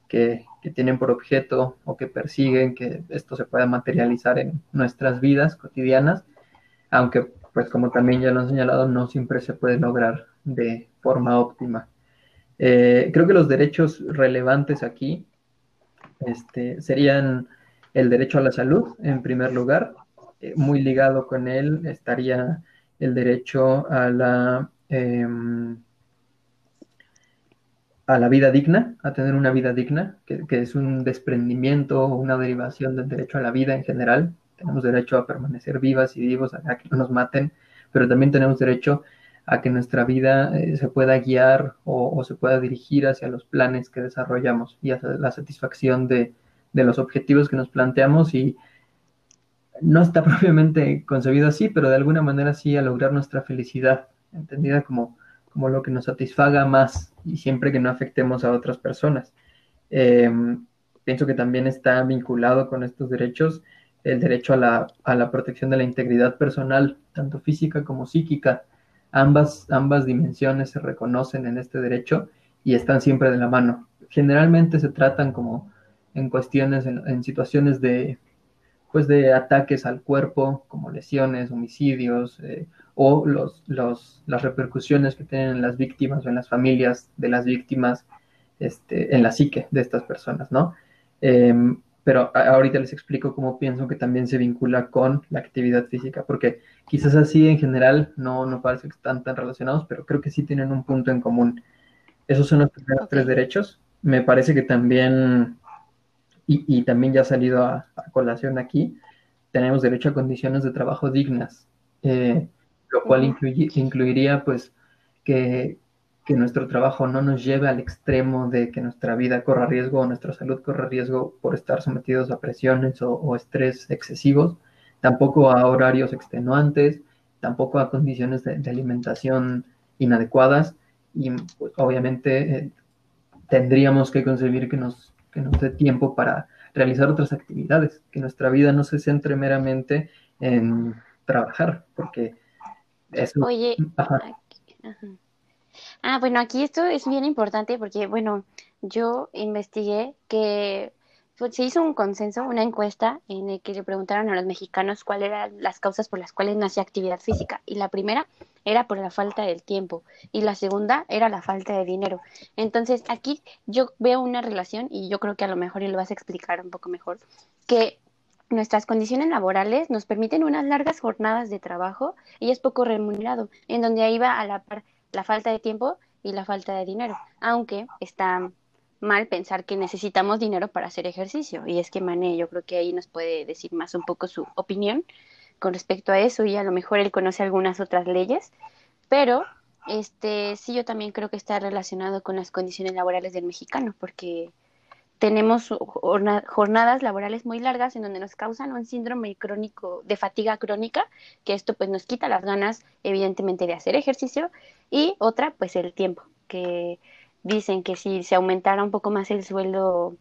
que, que tienen por objeto o que persiguen que esto se pueda materializar en nuestras vidas cotidianas, aunque pues como también ya lo han señalado, no siempre se puede lograr de forma óptima. Eh, creo que los derechos relevantes aquí este, serían el derecho a la salud, en primer lugar. Eh, muy ligado con él estaría el derecho a la, eh, a la vida digna, a tener una vida digna, que es un desprendimiento o una derivación del derecho a la vida en general, tenemos derecho a permanecer vivas y vivos, a que no nos maten, pero también tenemos derecho a que nuestra vida eh, se pueda guiar o, se pueda dirigir hacia los planes que desarrollamos y hacia la satisfacción de, de, los objetivos que nos planteamos y no está propiamente concebido así, pero de alguna manera sí a lograr nuestra felicidad, entendida como, como lo que nos satisfaga más y siempre que no afectemos a otras personas. Eh, pienso que también está vinculado con estos derechos el derecho a la, a la, protección de la integridad personal, tanto física como psíquica. Ambas, ambas dimensiones se reconocen en este derecho y están siempre de la mano. Generalmente se tratan como en cuestiones, en, situaciones de, pues de ataques al cuerpo, como lesiones, homicidios, eh, o los, los, las repercusiones que tienen en las víctimas o en las familias de las víctimas este, en la psique de estas personas, ¿no? Eh, pero ahorita les explico cómo pienso que también se vincula con la actividad física, porque quizás así en general no, no parece que están tan relacionados, pero creo que sí tienen un punto en común. Esos son los primeros okay. tres derechos. Me parece que también, y, y también ya ha salido a, a, colación aquí, tenemos derecho a condiciones de trabajo dignas, eh, lo cual incluye, incluiría pues que, que nuestro trabajo no nos lleve al extremo de que nuestra vida corra riesgo o nuestra salud corra riesgo por estar sometidos a presiones o, o estrés excesivos, tampoco a horarios extenuantes, tampoco a condiciones de, de alimentación inadecuadas y pues, obviamente eh, tendríamos que concebir que nos, que nos dé tiempo para realizar otras actividades, que nuestra vida no se centre meramente en trabajar, porque eso... Oye, ajá. Aquí, ajá. Ah, bueno, aquí esto es bien importante porque, bueno, yo investigué que se hizo un consenso, una encuesta en el que le preguntaron a los mexicanos cuáles eran las causas por las cuales no actividad física. Y la primera era por la falta del tiempo y la segunda era la falta de dinero. Entonces, aquí yo veo una relación y yo creo que a lo mejor y lo vas a explicar un poco mejor, que nuestras condiciones laborales nos permiten unas largas jornadas de trabajo y es poco remunerado, en donde ahí va a la par la falta de tiempo y la falta de dinero, aunque está mal pensar que necesitamos dinero para hacer ejercicio. Y es que Mané, yo creo que ahí nos puede decir más un poco su opinión con respecto a eso. Y a lo mejor él conoce algunas otras leyes, pero este sí yo también creo que está relacionado con las condiciones laborales del mexicano, porque tenemos jornadas laborales muy largas en donde nos causan un síndrome crónico de fatiga crónica, que esto pues nos quita las ganas evidentemente de hacer ejercicio y otra pues el tiempo, que dicen que si se aumentara un poco más el sueldo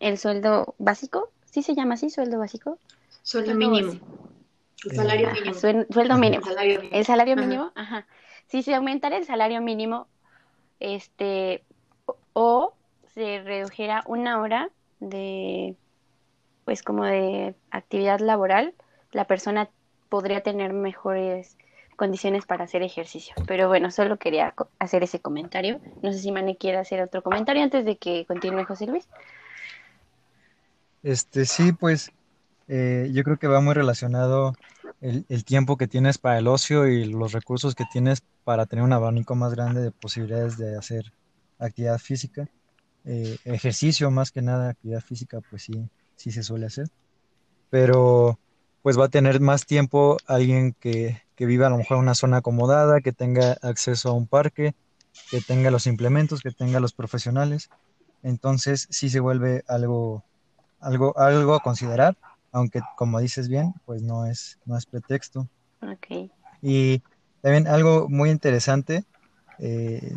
el sueldo básico, ¿sí se llama así sueldo básico? Sueldo mínimo. El salario Ajá, mínimo. suel- sueldo mínimo. Salario mínimo. El salario Ajá. mínimo, ajá. Si se aumentara el salario mínimo, este, o, o se redujera una hora de, pues como de actividad laboral, la persona podría tener mejores condiciones para hacer ejercicio. Pero bueno, solo quería hacer ese comentario. No sé si Mane quiere hacer otro comentario antes de que continúe José Luis. Este, sí, pues eh, yo creo que va muy relacionado el, el tiempo que tienes para el ocio y los recursos que tienes para tener un abanico más grande de posibilidades de hacer actividad física. Eh, ejercicio más que nada, actividad física, pues sí, sí se suele hacer. Pero pues va a tener más tiempo alguien que, que viva a lo mejor en una zona acomodada, que tenga acceso a un parque, que tenga los implementos, que tenga los profesionales. Entonces sí se vuelve algo algo, algo a considerar, aunque como dices bien, pues no es, no es pretexto. Ok. Y también algo muy interesante, eh,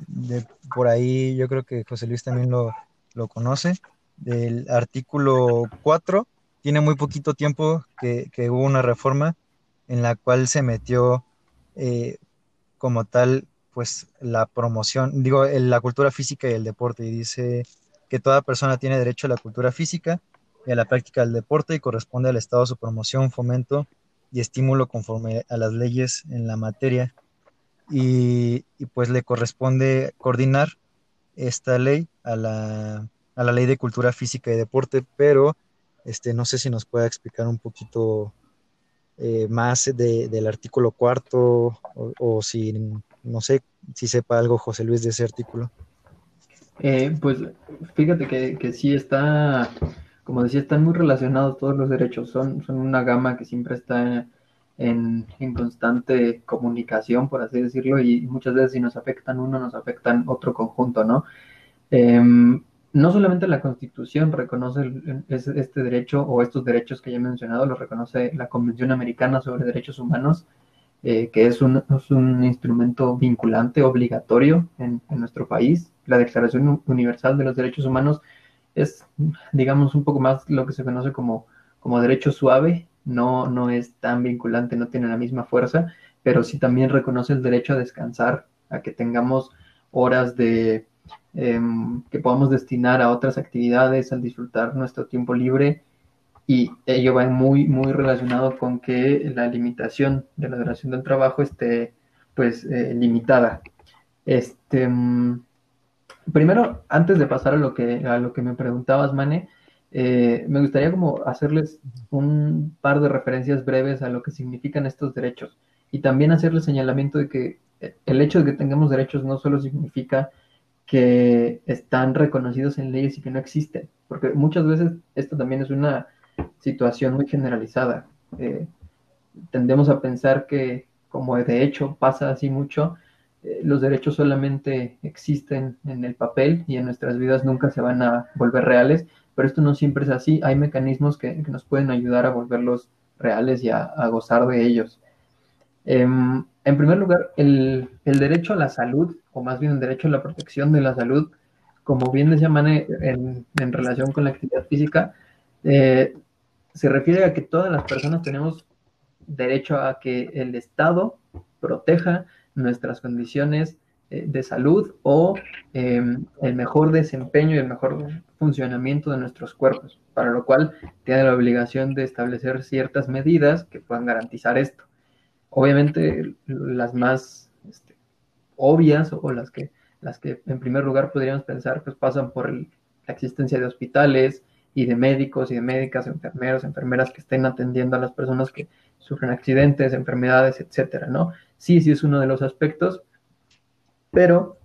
por ahí yo creo que José Luis también lo, lo conoce, del artículo 4, tiene muy poquito tiempo que, hubo una reforma en la cual se metió eh, como tal, pues la promoción, digo, la cultura física y el deporte, y dice que toda persona tiene derecho a la cultura física y a la práctica del deporte y corresponde al Estado su promoción, fomento y estímulo conforme a las leyes en la materia. Y, y pues le corresponde coordinar esta ley a la, a la ley de cultura física y deporte, pero este, no sé si nos pueda explicar un poquito eh, más de- del artículo cuarto o, o si, no sé, si sepa algo José Luis de ese artículo. Eh, pues fíjate que, que sí está, como decía, están muy relacionados todos los derechos, son, son una gama que siempre está en, constante comunicación, por así decirlo, y muchas veces si nos afectan uno, nos afectan otro conjunto, ¿no? Em, no solamente la Constitución reconoce este derecho o estos derechos que ya he mencionado, los reconoce la Convención Americana sobre Derechos Humanos, eh, que es un, instrumento vinculante, obligatorio en, en nuestro país. La Declaración Universal de los Derechos Humanos es, digamos, un poco más lo que se conoce como, como derecho suave, no, no es tan vinculante, no tiene la misma fuerza, pero sí también reconoce el derecho a descansar, a que tengamos horas de em, que podamos destinar a otras actividades, al disfrutar nuestro tiempo libre y ello va muy, muy relacionado con que la limitación de la duración del trabajo esté pues eh, limitada. Este, mm, primero, antes de pasar a lo que, a lo que me preguntabas, Mane, eh, me gustaría como hacerles un par de referencias breves a lo que significan estos derechos y también hacerles señalamiento de que eh, el hecho de que tengamos derechos no solo significa que están reconocidos en leyes y que no existen, porque muchas veces esto también es una situación muy generalizada. Eh, tendemos a pensar que, como de hecho pasa así mucho, eh, los derechos solamente existen en el papel y en nuestras vidas nunca se van a volver reales, pero esto no siempre es así. Hay mecanismos que, nos pueden ayudar a volverlos reales y a, gozar de ellos. Em, en primer lugar, el, derecho a la salud, o más bien el derecho a la protección de la salud, como bien decía Mane en, relación con la actividad física, eh, se refiere a que todas las personas tenemos derecho a que el Estado proteja nuestras condiciones de salud o eh, el mejor desempeño y el mejor funcionamiento de nuestros cuerpos, para lo cual tiene la obligación de establecer ciertas medidas que puedan garantizar esto. Obviamente las más este, obvias o las que, las que en primer lugar podríamos pensar pues pasan por el, la existencia de hospitales, y de médicos y de médicas, enfermeros, enfermeras que estén atendiendo a las personas que sufren accidentes, enfermedades, etcétera, ¿no? Sí, sí es uno de los aspectos, pero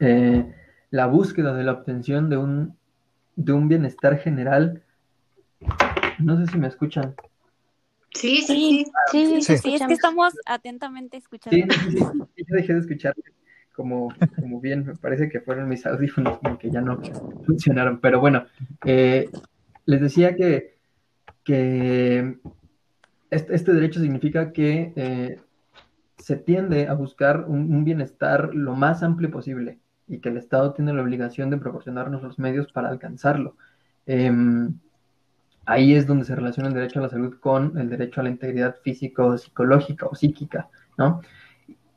eh, la búsqueda de la obtención de un, de un bienestar general, no sé si me escuchan. Sí, sí, Sí, Sí. sí, Sí, es que estamos atentamente escuchando. Sí, sí, sí, sí, yo dejé de escuchar como, como bien, me parece que fueron mis audífonos como que ya no funcionaron, pero bueno, eh, les decía que, que este, este derecho significa que eh, se tiende a buscar un, bienestar lo más amplio posible y que el Estado tiene la obligación de proporcionarnos los medios para alcanzarlo. Em, ahí es donde se relaciona el derecho a la salud con el derecho a la integridad físico, psicológica o psíquica, ¿no?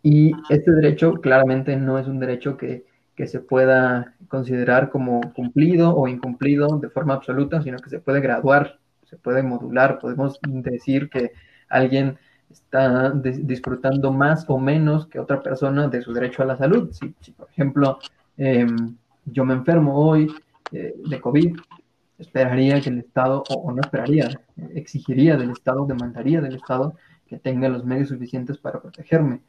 Y este derecho claramente no es un derecho que, que se pueda considerar como cumplido o incumplido de forma absoluta, sino que se puede graduar, se puede modular, podemos decir que alguien está disfrutando más o menos que otra persona de su derecho a la salud. Si, por ejemplo, em, yo me enfermo hoy eh, de COVID, esperaría que el Estado, o, no esperaría, exigiría del Estado, demandaría del Estado que tenga los medios suficientes para protegerme.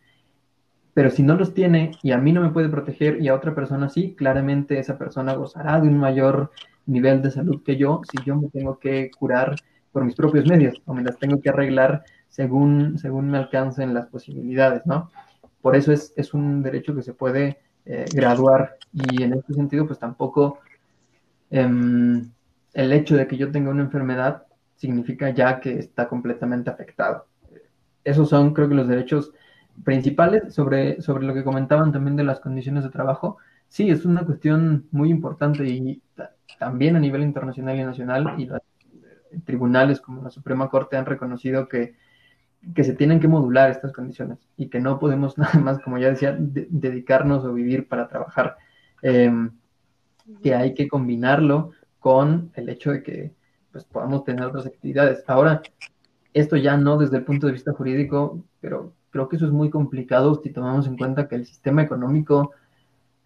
Pero si no los tiene y a mí no me puede proteger y a otra persona sí, claramente esa persona gozará de un mayor nivel de salud que yo si yo me tengo que curar por mis propios medios o me las tengo que arreglar según, según me alcancen las posibilidades, ¿no? Por eso es, es un derecho que se puede eh, graduar y en este sentido, pues tampoco em, el hecho de que yo tenga una enfermedad significa ya que está completamente afectado. Esos son, creo que, los derechos principales sobre, sobre lo que comentaban también de las condiciones de trabajo. Sí, es una cuestión muy importante y también a nivel internacional y nacional y los tribunales como la Suprema Corte han reconocido que que se tienen que modular estas condiciones y que no podemos nada más, como ya decía, dedicarnos o vivir para trabajar, em, que hay que combinarlo con el hecho de que pues, podamos tener otras actividades. Ahora, esto ya no desde el punto de vista jurídico, pero creo que eso es muy complicado si tomamos en cuenta que el sistema económico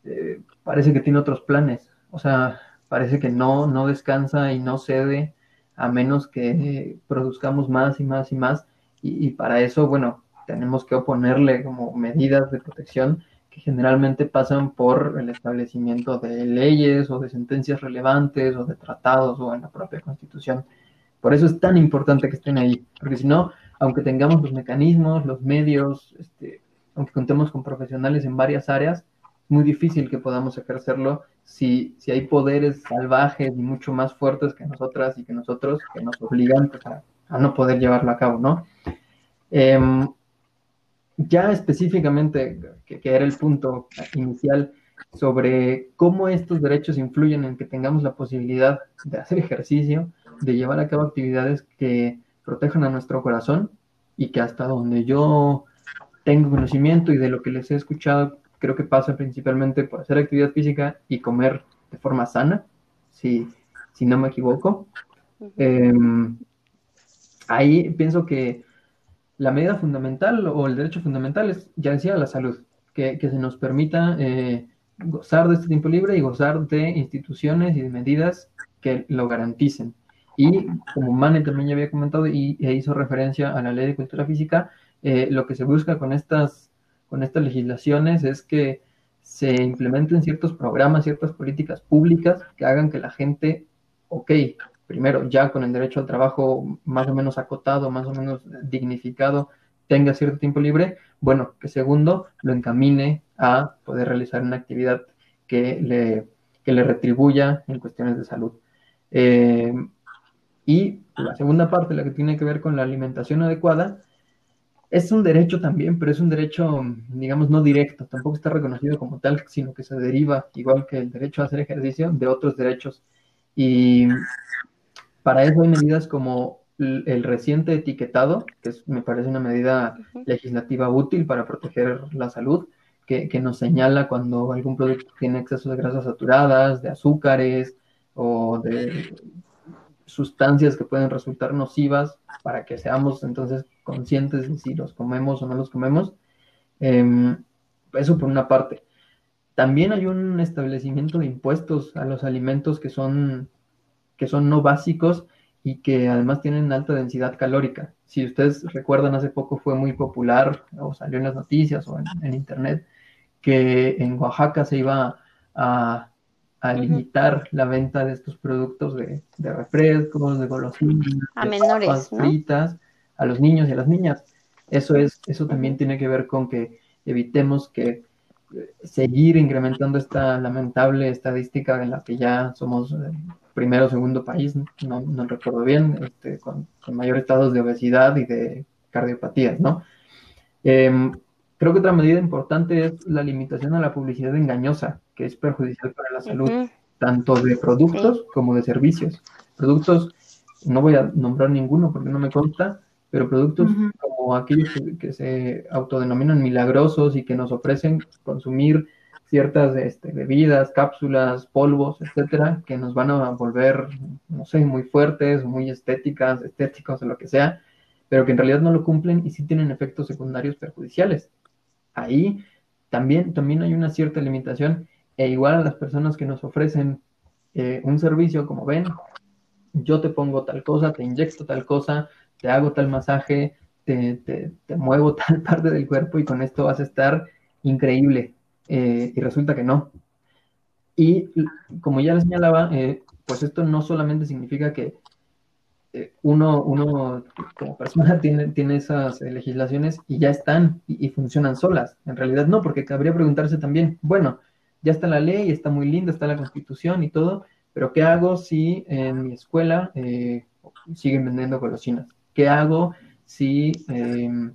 eh, parece que tiene otros planes, o sea, parece que no, no descansa y no cede a menos que produzcamos más y más y más y, para eso, bueno, tenemos que oponerle como medidas de protección que generalmente pasan por el establecimiento de leyes o de sentencias relevantes o de tratados o en la propia constitución. Por eso es tan importante que estén ahí, porque si no, aunque tengamos los mecanismos, los medios, este, aunque contemos con profesionales en varias áreas, es muy difícil que podamos ejercerlo si, si hay poderes salvajes y mucho más fuertes que nosotras y que nosotros que nos obligan pues, a a no poder llevarlo a cabo, ¿no? Em, ya específicamente, que, era el punto inicial, sobre cómo estos derechos influyen en que tengamos la posibilidad de hacer ejercicio, de llevar a cabo actividades que protejan a nuestro corazón y que hasta donde yo tengo conocimiento y de lo que les he escuchado, creo que pasa principalmente por hacer actividad física y comer de forma sana, si, si no me equivoco ahí pienso que la medida fundamental o el derecho fundamental es, ya decía, la salud, que, se nos permita eh, gozar de este tiempo libre y gozar de instituciones y de medidas que lo garanticen. Y como Mane también ya había comentado y e hizo referencia a la ley de cultura física, eh, lo que se busca con estas, con estas legislaciones es que se implementen ciertos programas, ciertas políticas públicas que hagan que la gente, ok, primero, ya con el derecho al trabajo más o menos acotado, más o menos dignificado, tenga cierto tiempo libre, bueno, que segundo, lo encamine a poder realizar una actividad que le, le retribuya en cuestiones de salud. Eh, y la segunda parte, la que tiene que ver con la alimentación adecuada, es un derecho también, pero es un derecho, digamos, no directo, tampoco está reconocido como tal, sino que se deriva, igual que el derecho a hacer ejercicio, de otros derechos. Y para eso hay medidas como el reciente etiquetado, que me parece una medida legislativa útil para proteger la salud, que, nos señala cuando algún producto tiene exceso de grasas saturadas, de azúcares o de sustancias que pueden resultar nocivas para que seamos entonces conscientes de si los comemos o no los comemos. Em, eso por una parte. También hay un establecimiento de impuestos a los alimentos que son que son no básicos y que además tienen alta densidad calórica. Si ustedes recuerdan, hace poco fue muy popular, o salió en las noticias o en, internet, que en Oaxaca se iba a, limitar la venta de estos productos de, refrescos, de golosinas, a menores, fritas, a los niños y a las niñas. Eso es, eso también tiene que ver con que evitemos que eh, seguir incrementando esta lamentable estadística en la que ya somos eh, primero o segundo país, no, no recuerdo bien, este, con, mayores estados de obesidad y de cardiopatías, ¿no? Em, creo que otra medida importante es la limitación a la publicidad engañosa, que es perjudicial para la salud, tanto de productos como de servicios. Productos no voy a nombrar ninguno porque no me consta, pero productos como aquellos que, se autodenominan milagrosos y que nos ofrecen consumir ciertas este, bebidas, cápsulas, polvos, etcétera, que nos van a volver, no sé, muy fuertes, muy estéticas, estéticos o lo que sea, pero que en realidad no lo cumplen y sí tienen efectos secundarios perjudiciales. Ahí también, también hay una cierta limitación e igual a las personas que nos ofrecen eh, un servicio, como ven, yo te pongo tal cosa, te inyecto tal cosa, te hago tal masaje, te, te, muevo tal parte del cuerpo y con esto vas a estar increíble. Eh, y resulta que no. Y como ya les señalaba, eh, pues esto no solamente significa que uno, uno como persona tiene, tiene esas legislaciones y ya están y, funcionan solas. En realidad no, porque cabría preguntarse también, bueno, ya está la ley, está muy linda, está la constitución y todo, pero ¿qué hago si en mi escuela eh, siguen vendiendo golosinas? ¿Qué hago si em,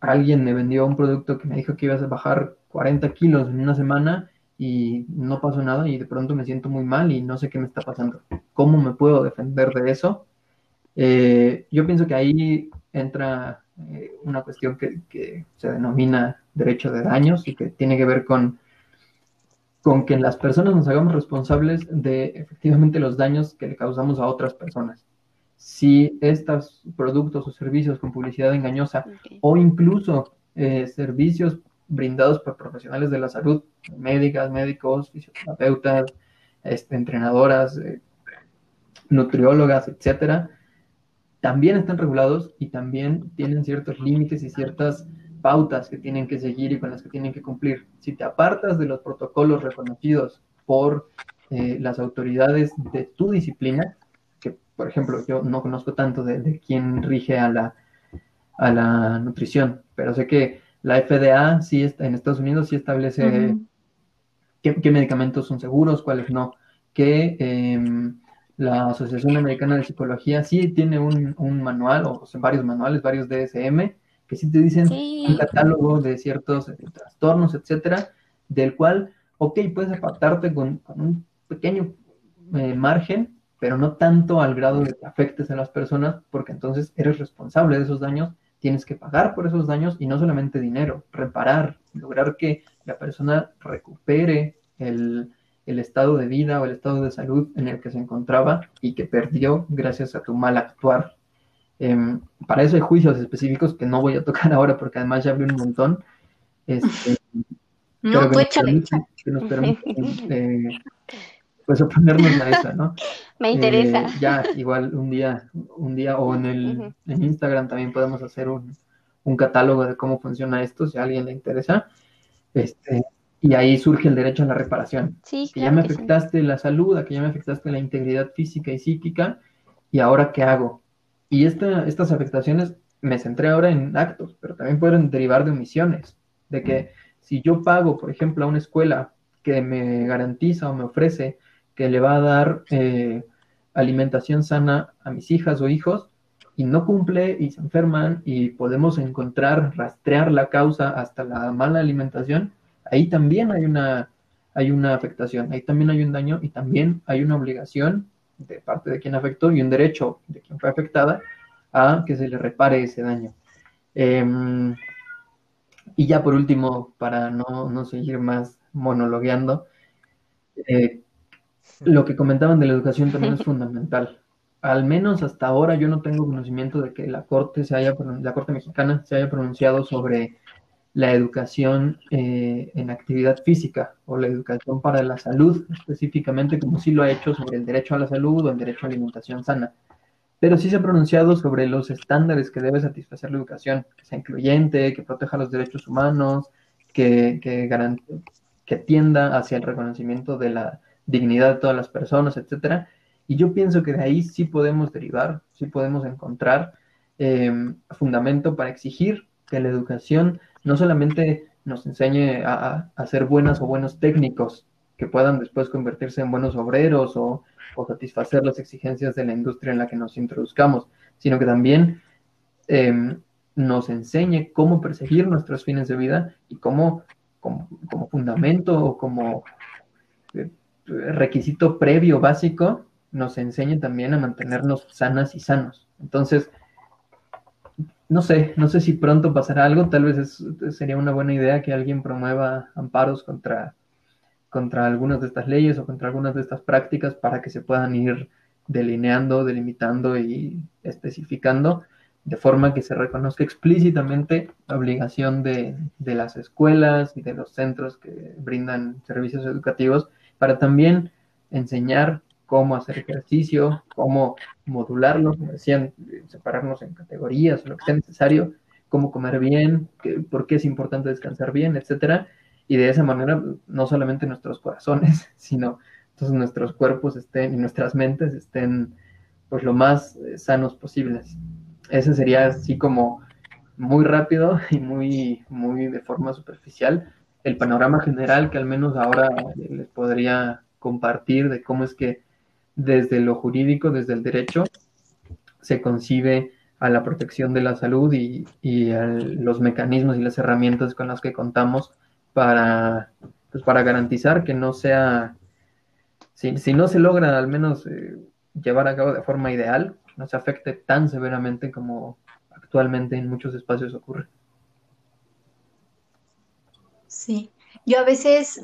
alguien me vendió un producto que me dijo que ibas a bajar 40 kilos en una semana y no pasó nada y de pronto me siento muy mal y no sé qué me está pasando? ¿Cómo me puedo defender de eso? Eh, yo pienso que ahí entra eh, una cuestión que, que se denomina derecho de daños y que tiene que ver con con que las personas nos hagamos responsables de efectivamente los daños que le causamos a otras personas. Si estos productos o servicios con publicidad engañosa o incluso eh, servicios brindados por profesionales de la salud, médicas, médicos, fisioterapeutas, este, entrenadoras, eh, nutriólogas, etcétera, también están regulados y también tienen ciertos límites y ciertas pautas que tienen que seguir y con las que tienen que cumplir. Si te apartas de los protocolos reconocidos por eh, las autoridades de tu disciplina, que por ejemplo yo no conozco tanto de, quién rige a la, a la nutrición, pero sé que la FDA sí está, en Estados Unidos sí establece qué, medicamentos son seguros, cuáles no, que em, la Asociación Americana de Psicología sí tiene un, un manual, o varios manuales, varios DSM, que sí te dicen un catálogo de ciertos eh, trastornos, etcétera, del cual, ok, puedes apartarte con, un pequeño eh, margen, pero no tanto al grado de que afectes a las personas, porque entonces eres responsable de esos daños, tienes que pagar por esos daños y no solamente dinero, reparar, lograr que la persona recupere el, el estado de vida o el estado de salud en el que se encontraba y que perdió gracias a tu mal actuar Em, para eso hay juicios específicos que no voy a tocar ahora porque además ya hablé un montón. Este, no, pues Que nos permiten, eh, pues a eso, ¿no? Me interesa. Eh, ya, igual un día, un día o en el en Instagram también podemos hacer un, un, catálogo de cómo funciona esto, si a alguien le interesa. Este, y ahí surge el derecho a la reparación. Sí, que ya me afectaste la salud, a que ya me afectaste la integridad física y psíquica, y ahora qué hago? Y estas afectaciones me centré ahora en actos, pero también pueden derivar de omisiones, de que si yo pago, por ejemplo, a una escuela que me garantiza o me ofrece que le va a dar eh, alimentación sana a mis hijas o hijos, y no cumple y se enferman y podemos encontrar, rastrear la causa hasta la mala alimentación, ahí también hay una, hay una afectación, ahí también hay un daño y también hay una obligación de parte de quien afectó y un derecho de quien fue afectada a que se le repare ese daño. Em, y ya por último, para no, seguir más monologueando, eh, lo que comentaban de la educación también es fundamental. Al menos hasta ahora yo no tengo conocimiento de que la Corte se haya la Corte mexicana se haya pronunciado sobre la educación eh, en actividad física o la educación para la salud específicamente, como sí lo ha hecho sobre el derecho a la salud o el derecho a alimentación sana. Pero sí se ha pronunciado sobre los estándares que debe satisfacer la educación, que sea incluyente, que proteja los derechos humanos, que, que, que tienda hacia el reconocimiento de la dignidad de todas las personas, etcétera. Y yo pienso que de ahí sí podemos derivar, sí podemos encontrar eh, fundamento para exigir que la educación no solamente nos enseñe a, ser buenas o buenos técnicos que puedan después convertirse en buenos obreros o, satisfacer las exigencias de la industria en la que nos introduzcamos, sino que también em, nos enseñe cómo perseguir nuestros fines de vida y cómo, como, fundamento o como eh, requisito previo básico nos enseñe también a mantenernos sanas y sanos. Entonces, no sé, no sé si pronto pasará algo, tal vez sería una buena idea que alguien promueva amparos contra, contra algunas de estas leyes o contra algunas de estas prácticas para que se puedan ir delineando, delimitando y especificando de forma que se reconozca explícitamente la obligación de, de, las escuelas y de los centros que brindan servicios educativos para también enseñar cómo hacer ejercicio, cómo modularlo, como decían, separarnos en categorías, lo que sea necesario, cómo comer bien, por qué es importante descansar bien, etcétera, y de esa manera no solamente nuestros corazones, sino nuestros cuerpos estén y nuestras mentes estén pues lo más eh, sanos posibles. Ese sería así como muy rápido y muy, muy de forma superficial el panorama general que al menos ahora les podría compartir de cómo es que desde lo jurídico, desde el derecho, se concibe a la protección de la salud y, los mecanismos y las herramientas con las que contamos para, pues para garantizar que no sea, si, si no se logra al menos eh, llevar a cabo de forma ideal, no se afecte tan severamente como actualmente en muchos espacios ocurre. Sí, yo a veces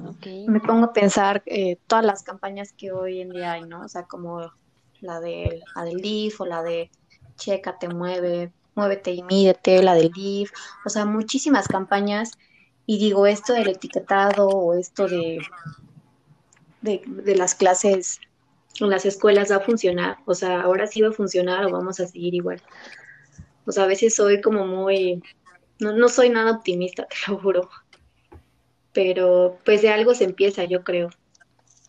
me pongo a pensar eh, todas las campañas que hoy en día hay, ¿no? O sea, como la, de, la del DIF o la de Checa, te mueve, muévete y mídete, la del DIF, o sea, muchísimas campañas. Y digo, esto del etiquetado o esto de, de, de las clases en las escuelas va a funcionar, o sea, ahora sí va a funcionar o vamos a seguir igual. O sea, a veces soy como muy, no, no soy nada optimista, te lo juro, pero pues de algo se empieza, yo creo.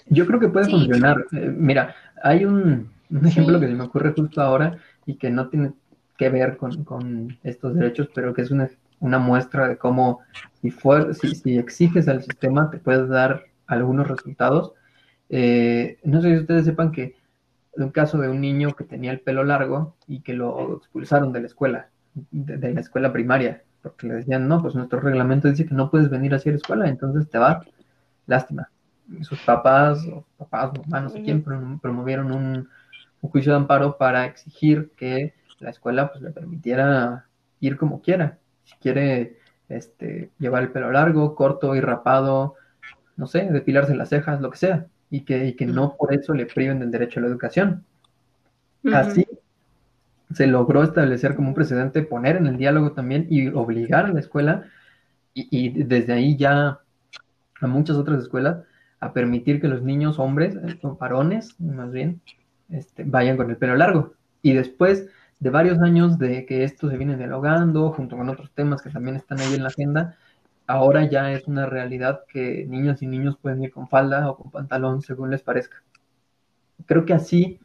Yo creo que puede funcionar. Eh, mira, hay un, ejemplo que se me ocurre justo ahora y que no tiene que ver con, estos derechos, pero que es una, una muestra de cómo si, si, si exiges al sistema te puedes dar algunos resultados eh, no sé si ustedes sepan que un caso de un niño que tenía el pelo largo y que lo expulsaron de la escuela, de, la escuela primaria, porque le decían, no, pues nuestro reglamento dice que no puedes venir así a la escuela, entonces te va, lástima. Y sus papás, o papás, mamá, no sé quién, promovieron un, juicio de amparo para exigir que la escuela pues le permitiera ir como quiera. Si quiere este, llevar el pelo largo, corto y rapado, no sé, depilarse las cejas, lo que sea y que, que no por eso le priven del derecho a la educación. Así se logró establecer como un precedente, poner en el diálogo también y obligar a la escuela y, desde ahí ya a muchas otras escuelas a permitir que los niños hombres, eh, varones más bien, este, vayan con el pelo largo. Y después de varios años de que esto se viene dialogando, junto con otros temas que también están ahí en la agenda, ahora ya es una realidad que niños y niños pueden ir con falda o con pantalón según les parezca. Creo que así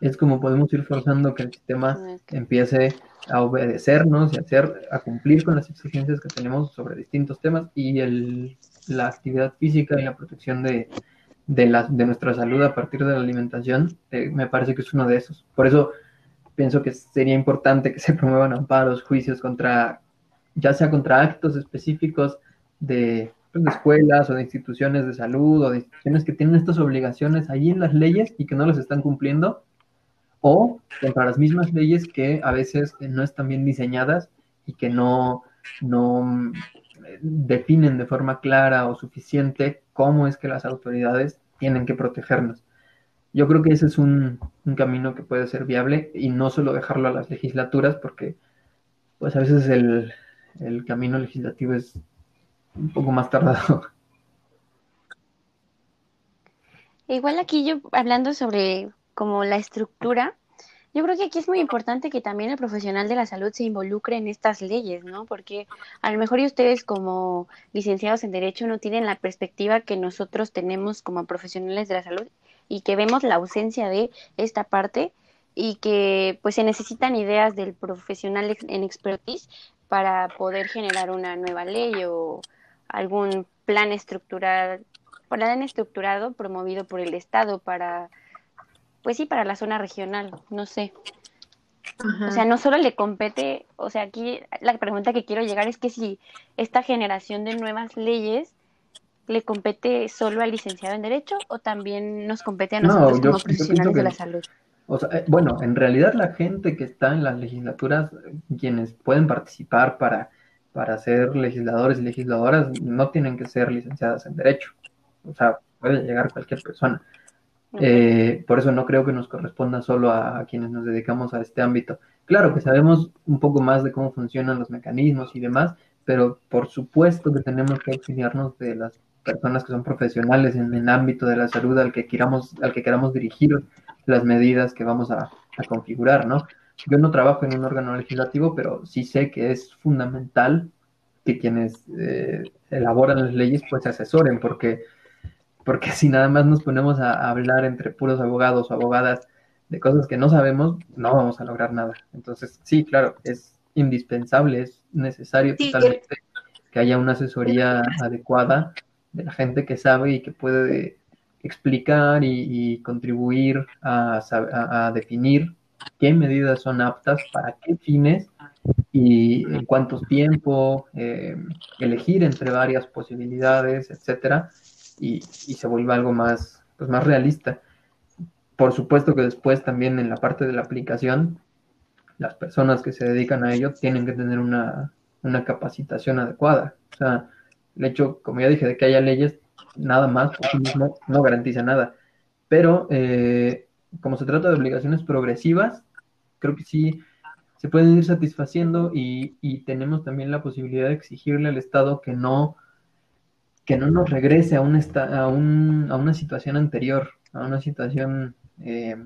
es como podemos ir forzando que el sistema empiece a obedecernos y a, hacer, a cumplir con las exigencias que tenemos sobre distintos temas y el, la actividad física y la protección de, de, la, de nuestra salud a partir de la alimentación eh, me parece que es uno de esos. Por eso pienso que sería importante que se promuevan amparos, juicios contra ya sea contra actos específicos de, pues, de, escuelas o de instituciones de salud o de instituciones que tienen estas obligaciones ahí en las leyes y que no las están cumpliendo, o contra las mismas leyes que a veces no están bien diseñadas y que no, no eh, definen de forma clara o suficiente cómo es que las autoridades tienen que protegernos. Yo creo que ese es un, un camino que puede ser viable y no solo dejarlo a las legislaturas porque pues a veces el, el camino legislativo es un poco más tardado. Igual aquí yo hablando sobre como la estructura, yo creo que aquí es muy importante que también el profesional de la salud se involucre en estas leyes, ¿no? Porque a lo mejor ustedes como licenciados en Derecho no tienen la perspectiva que nosotros tenemos como profesionales de la salud y que vemos la ausencia de esta parte y que pues se necesitan ideas del profesional en expertise para poder generar una nueva ley o algún plan estructural, plan estructurado promovido por el Estado para, pues sí, para la zona regional, no sé. O sea, no solo le compete, o sea, aquí la pregunta que quiero llegar es que si esta generación de nuevas leyes le compete solo al licenciado en Derecho o también nos compete a nosotros como profesionales de la salud? O sea, eh, bueno, en realidad la gente que está en las legislaturas, quienes pueden participar para, para ser legisladores y legisladoras, no tienen que ser licenciadas en Derecho. O sea, puede llegar cualquier persona. Eh, por eso no creo que nos corresponda solo a, quienes nos dedicamos a este ámbito. Claro que sabemos un poco más de cómo funcionan los mecanismos y demás, pero por supuesto que tenemos que auxiliarnos de las personas que son profesionales en el ámbito de la salud al que queramos, al que queramos dirigir las medidas que vamos a, configurar, ¿no? Yo no trabajo en un órgano legislativo, pero sí sé que es fundamental que quienes eh, elaboran las leyes pues se asesoren, porque porque si nada más nos ponemos a, hablar entre puros abogados o abogadas de cosas que no sabemos, no vamos a lograr nada. Entonces, sí, claro, es indispensable, es necesario totalmente que haya una asesoría adecuada de la gente que sabe y que puede explicar y, contribuir a, definir qué medidas son aptas para qué fines y en cuánto tiempo, eh, elegir entre varias posibilidades, etcétera, y, se vuelva algo más, pues más realista. Por supuesto que después también en la parte de la aplicación, las personas que se dedican a ello tienen que tener una, capacitación adecuada. O sea, el hecho, como ya dije, de que haya leyes, nada más no, no garantiza nada. Pero eh, como se trata de obligaciones progresivas, creo que sí se pueden ir satisfaciendo y, y tenemos también la posibilidad de exigirle al Estado que no que no nos regrese a, un a, un, a una situación anterior, a una situación eh,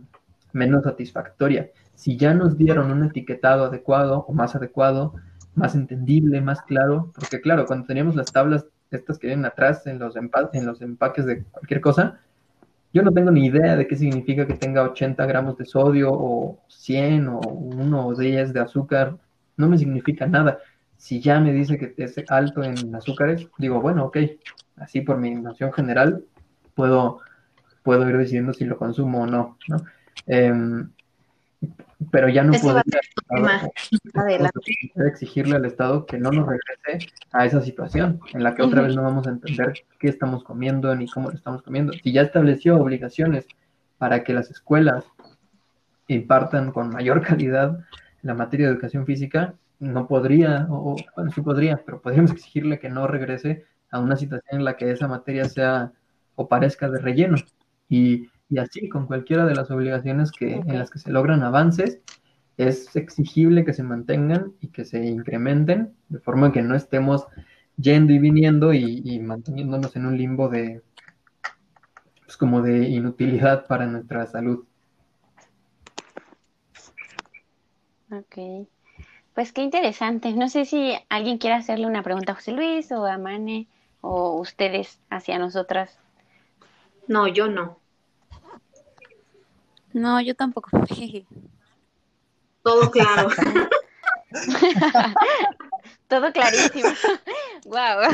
menos satisfactoria. Si ya nos dieron un etiquetado adecuado o más adecuado, más entendible, más claro, porque claro, cuando teníamos las tablas estas que vienen atrás en los, en los empaques de cualquier cosa, yo no tengo ni idea de qué significa que tenga 80 gramos de sodio o 100 o 1 o 10 de azúcar, no me significa nada si ya me dice que es alto en azúcares, digo, bueno, ok, así por mi noción general, puedo, puedo ir decidiendo si lo consumo o no, ¿no? Em, pero ya no puedo exigirle al Estado que no nos regrese a esa situación en la que otra vez no vamos a entender qué estamos comiendo ni cómo lo estamos comiendo. Si ya estableció obligaciones para que las escuelas impartan con mayor calidad la materia de educación física, no podría, o bueno, sí podría, pero podríamos exigirle que no regrese a una situación en la que esa materia sea o parezca de relleno. Y, así, con cualquiera de las obligaciones que, en las que se logran avances, es exigible que se mantengan y que se incrementen, de forma que no estemos yendo y viniendo y, y manteniéndonos en un limbo de, pues como de inutilidad para nuestra salud. Ok. Pues qué interesante. No sé si alguien quiere hacerle una pregunta a José Luis o a Mane o ustedes hacia nosotras. No, yo no. No, yo tampoco. Todo claro. Todo clarísimo. wow.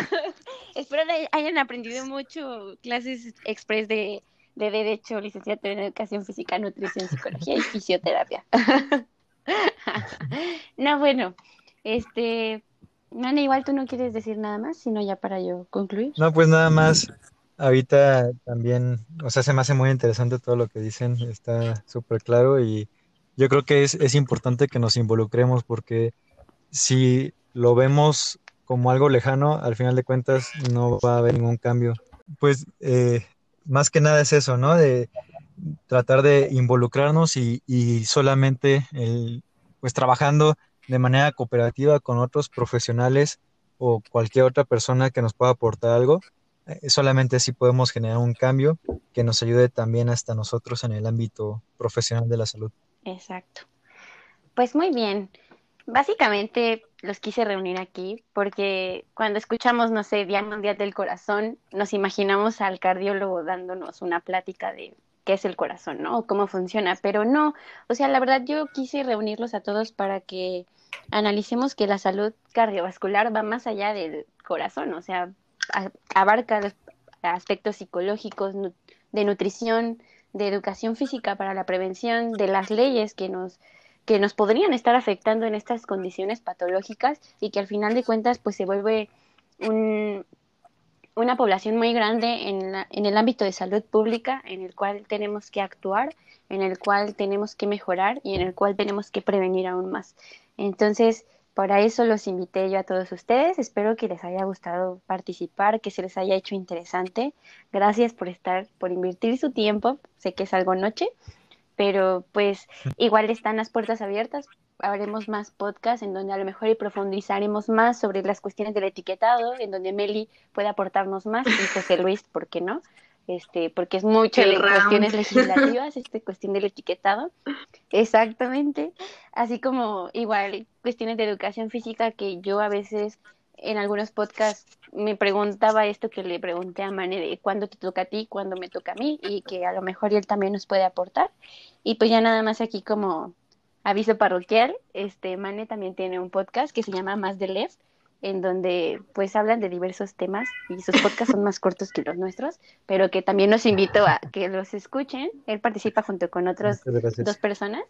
Espero que hayan aprendido mucho clases express de, de Derecho, licenciatura en Educación Física, Nutrición, Psicología y Fisioterapia. no, bueno, este, Nana, igual tú no quieres decir nada más, sino ya para yo concluir. No, pues nada más. Ahorita también, o sea, se me hace muy interesante todo lo que dicen, está súper claro y yo creo que es, es importante que nos involucremos porque si lo vemos como algo lejano, al final de cuentas no va a haber ningún cambio. Pues eh, más que nada es eso, ¿no? De tratar de involucrarnos y, solamente pues trabajando de manera cooperativa con otros profesionales o cualquier otra persona que nos pueda aportar algo, eh, solamente así podemos generar un cambio que nos ayude también hasta nosotros en el ámbito profesional de la salud. Exacto. Pues muy bien. Básicamente los quise reunir aquí porque cuando escuchamos, no sé, Día Mundial del Corazón, nos imaginamos al cardiólogo dándonos una plática de qué es el corazón, ¿no? O cómo funciona, pero no, o sea, la verdad yo quise reunirlos a todos para que analicemos que la salud cardiovascular va más allá del corazón, o sea, abarca los aspectos psicológicos, de nutrición, de educación física para la prevención, de las leyes que nos que nos podrían estar afectando en estas condiciones patológicas y que al final de cuentas pues se vuelve un, una población muy grande en, el ámbito de salud pública, en el cual tenemos que actuar, en el cual tenemos que mejorar y en el cual tenemos que prevenir aún más. Entonces, para eso los invité yo a todos ustedes. Espero que les haya gustado participar, que se les haya hecho interesante. Gracias por estar, por invertir su tiempo. Sé que es algo noche, pero pues igual están las puertas abiertas. Haremos más podcasts en donde a lo mejor y profundizaremos más sobre las cuestiones del etiquetado, en donde Meli puede aportarnos más y José Luis, ¿por qué no? este, porque es mucho de cuestiones legislativas, este, cuestión del etiquetado. Exactamente. Así como igual cuestiones de educación física que yo a veces en algunos podcasts me preguntaba esto que le pregunté a Mane de cuándo te toca a ti, cuándo me toca a mí y que a lo mejor él también nos puede aportar. Y pues ya nada más aquí como aviso parroquial, este Mane también tiene un podcast que se llama Más de Left en donde pues hablan de diversos temas y sus podcasts son más cortos que los nuestros, pero que también los invito a que los escuchen. Él participa junto con otras dos personas.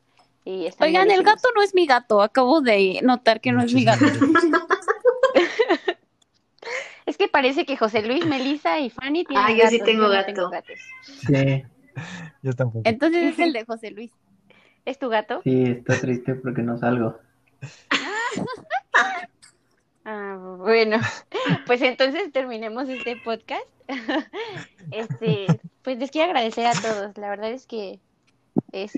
Y Oigan, el gato no es mi gato, acabo de notar que no es mi gato. es que parece que José Luis, Melissa y Fanny tienen Ah, yo sí tengo gato. sí. Yo tampoco. Entonces es el de José Luis. ¿Es tu gato? Sí, está triste porque no salgo. Ah, bueno, pues entonces terminemos este podcast. Este, pues les quiero agradecer a todos. La verdad es que es,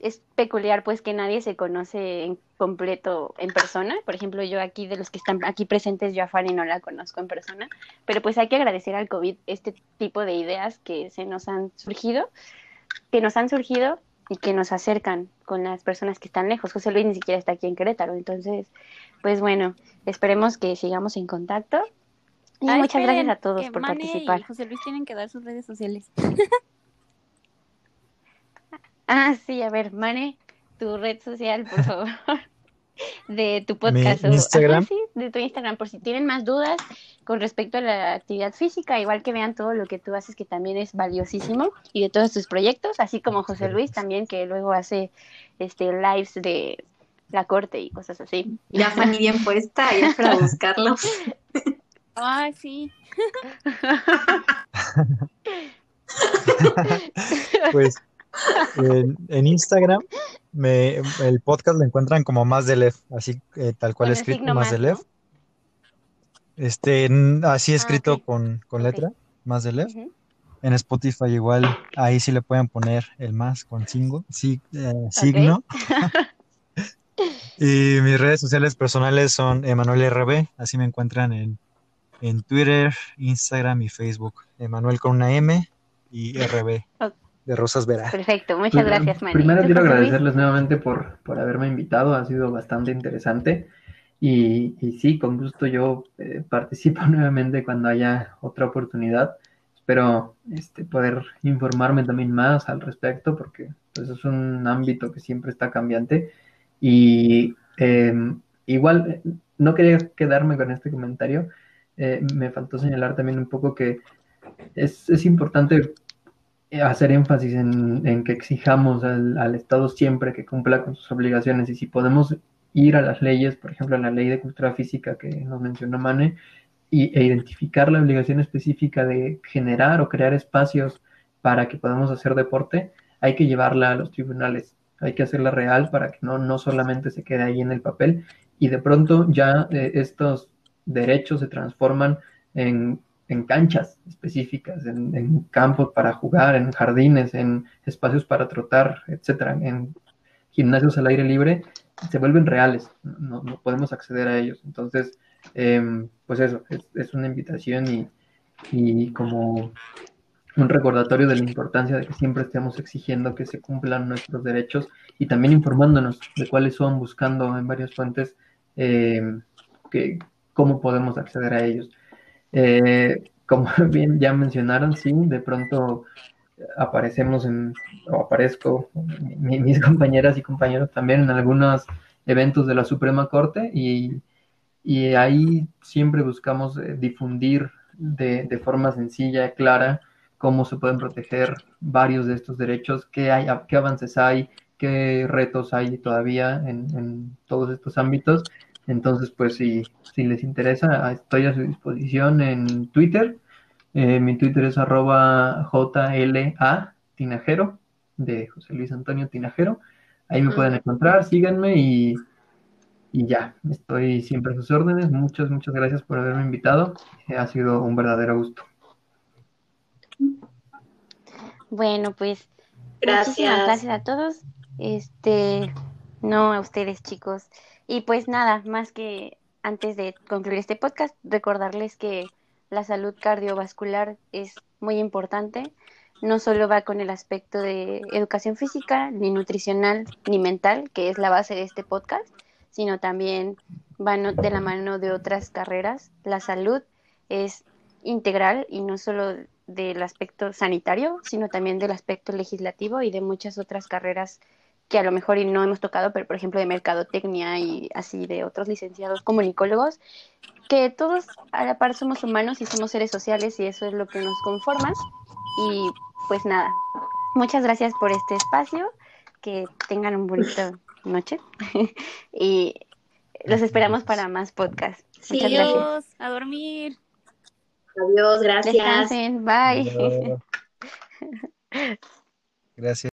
es peculiar pues que nadie se conoce en completo en persona. Por ejemplo, yo aquí de los que están aquí presentes, yo a Fanny no la conozco en persona, pero pues hay que agradecer al COVID este tipo de ideas que se nos han surgido, que nos han surgido y que nos acercan con las personas que están lejos. José Luis ni siquiera está aquí en Querétaro, entonces, pues bueno, esperemos que sigamos en contacto. Y muchas esperen, gracias a todos por Mane participar. Y José Luis tienen que dar sus redes sociales. Ah, sí, a ver, Mane, tu red social, por favor, de tu podcast. o- Instagram. Ajá, sí, de tu Instagram, por si tienen más dudas con respecto a la actividad física, igual que vean todo lo que tú haces, que también es valiosísimo, y de todos tus proyectos, así como José Luis también, que luego hace este lives de la corte y cosas así. Ya Fanny bien puesta, ya para buscarlo. Ay, sí. Pues en, en Instagram me, el podcast lo encuentran como más de Lef, así eh, tal cual escrito más más, de Lef. ¿no? Este, así Ah, escrito con, con letra, más de Lef. Ujú. En Spotify igual, ahí sí le pueden poner el más con sí, eh, signo. Y mis redes sociales personales son Emanuel RB, así me encuentran en, en Twitter, Instagram y Facebook. Emanuel con una M y RB. De Rosas Vera. Perfecto, muchas Pues, gracias, Mane. Primero ¿Tú, quiero agradecerles nuevamente por, por haberme invitado, ha sido bastante interesante. Y, y sí, con gusto yo eh, participo nuevamente cuando haya otra oportunidad. Espero este, poder informarme también más al respecto, porque pues, es un ámbito que siempre está cambiante. Y eh, igual, no quería quedarme con este comentario, eh, me faltó señalar también un poco que es, es importante hacer énfasis en, en que exijamos al, al Estado siempre que cumpla con sus obligaciones. Y si podemos ir a las leyes, por ejemplo, a la ley de cultura física que nos mencionó Mane, y, e identificar la obligación específica de generar o crear espacios para que podamos hacer deporte, hay que llevarla a los tribunales, hay que hacerla real para que no, no solamente se quede ahí en el papel. Y de pronto ya eh, estos derechos se transforman en, en canchas específicas, en, campos para jugar, en jardines, en espacios para trotar, etcétera, en gimnasios al aire libre, se vuelven reales, no, no podemos acceder a ellos. Entonces, eh, pues eso, es, una invitación y, y, como un recordatorio de la importancia de que siempre estemos exigiendo que se cumplan nuestros derechos y también informándonos de cuáles son, buscando en varias fuentes eh, que, cómo podemos acceder a ellos. Eh, como bien ya mencionaron, sí, de pronto aparecemos en, o aparezco, mi, mis compañeras y compañeros también en algunos eventos de la Suprema Corte y, y ahí siempre buscamos eh, difundir de, forma sencilla, clara, cómo se pueden proteger varios de estos derechos, qué, hay, qué avances hay, qué retos hay todavía en todos estos ámbitos. Entonces, pues si, si les interesa, estoy a su disposición en Twitter Eh, mi Twitter es arroba JLA Tinajero, de José Luis Antonio Tinajero. Ahí me pueden encontrar, síganme y, y ya, estoy siempre a sus órdenes. Muchas, muchas gracias por haberme invitado. Eh, ha sido un verdadero gusto. Bueno, pues Gracias. gracias a todos. Este, no a ustedes, chicos. Y pues nada, más que antes de concluir este podcast, recordarles que la salud cardiovascular es muy importante. No solo va con el aspecto de educación física, ni nutricional, ni mental, que es la base de este podcast, sino también va no- de la mano de otras carreras. La salud es integral y no solo del aspecto sanitario, sino también del aspecto legislativo y de muchas otras carreras que a lo mejor y no hemos tocado, pero por ejemplo de mercadotecnia y así de otros licenciados comunicólogos, que todos a la par somos humanos y somos seres sociales y eso es lo que nos conforma. Y pues nada, muchas gracias por este espacio, que tengan una bonita noche y los esperamos para más podcasts. Sí, Muchas gracias. Adiós, a dormir. Adiós, gracias. Descansen, bye. Gracias.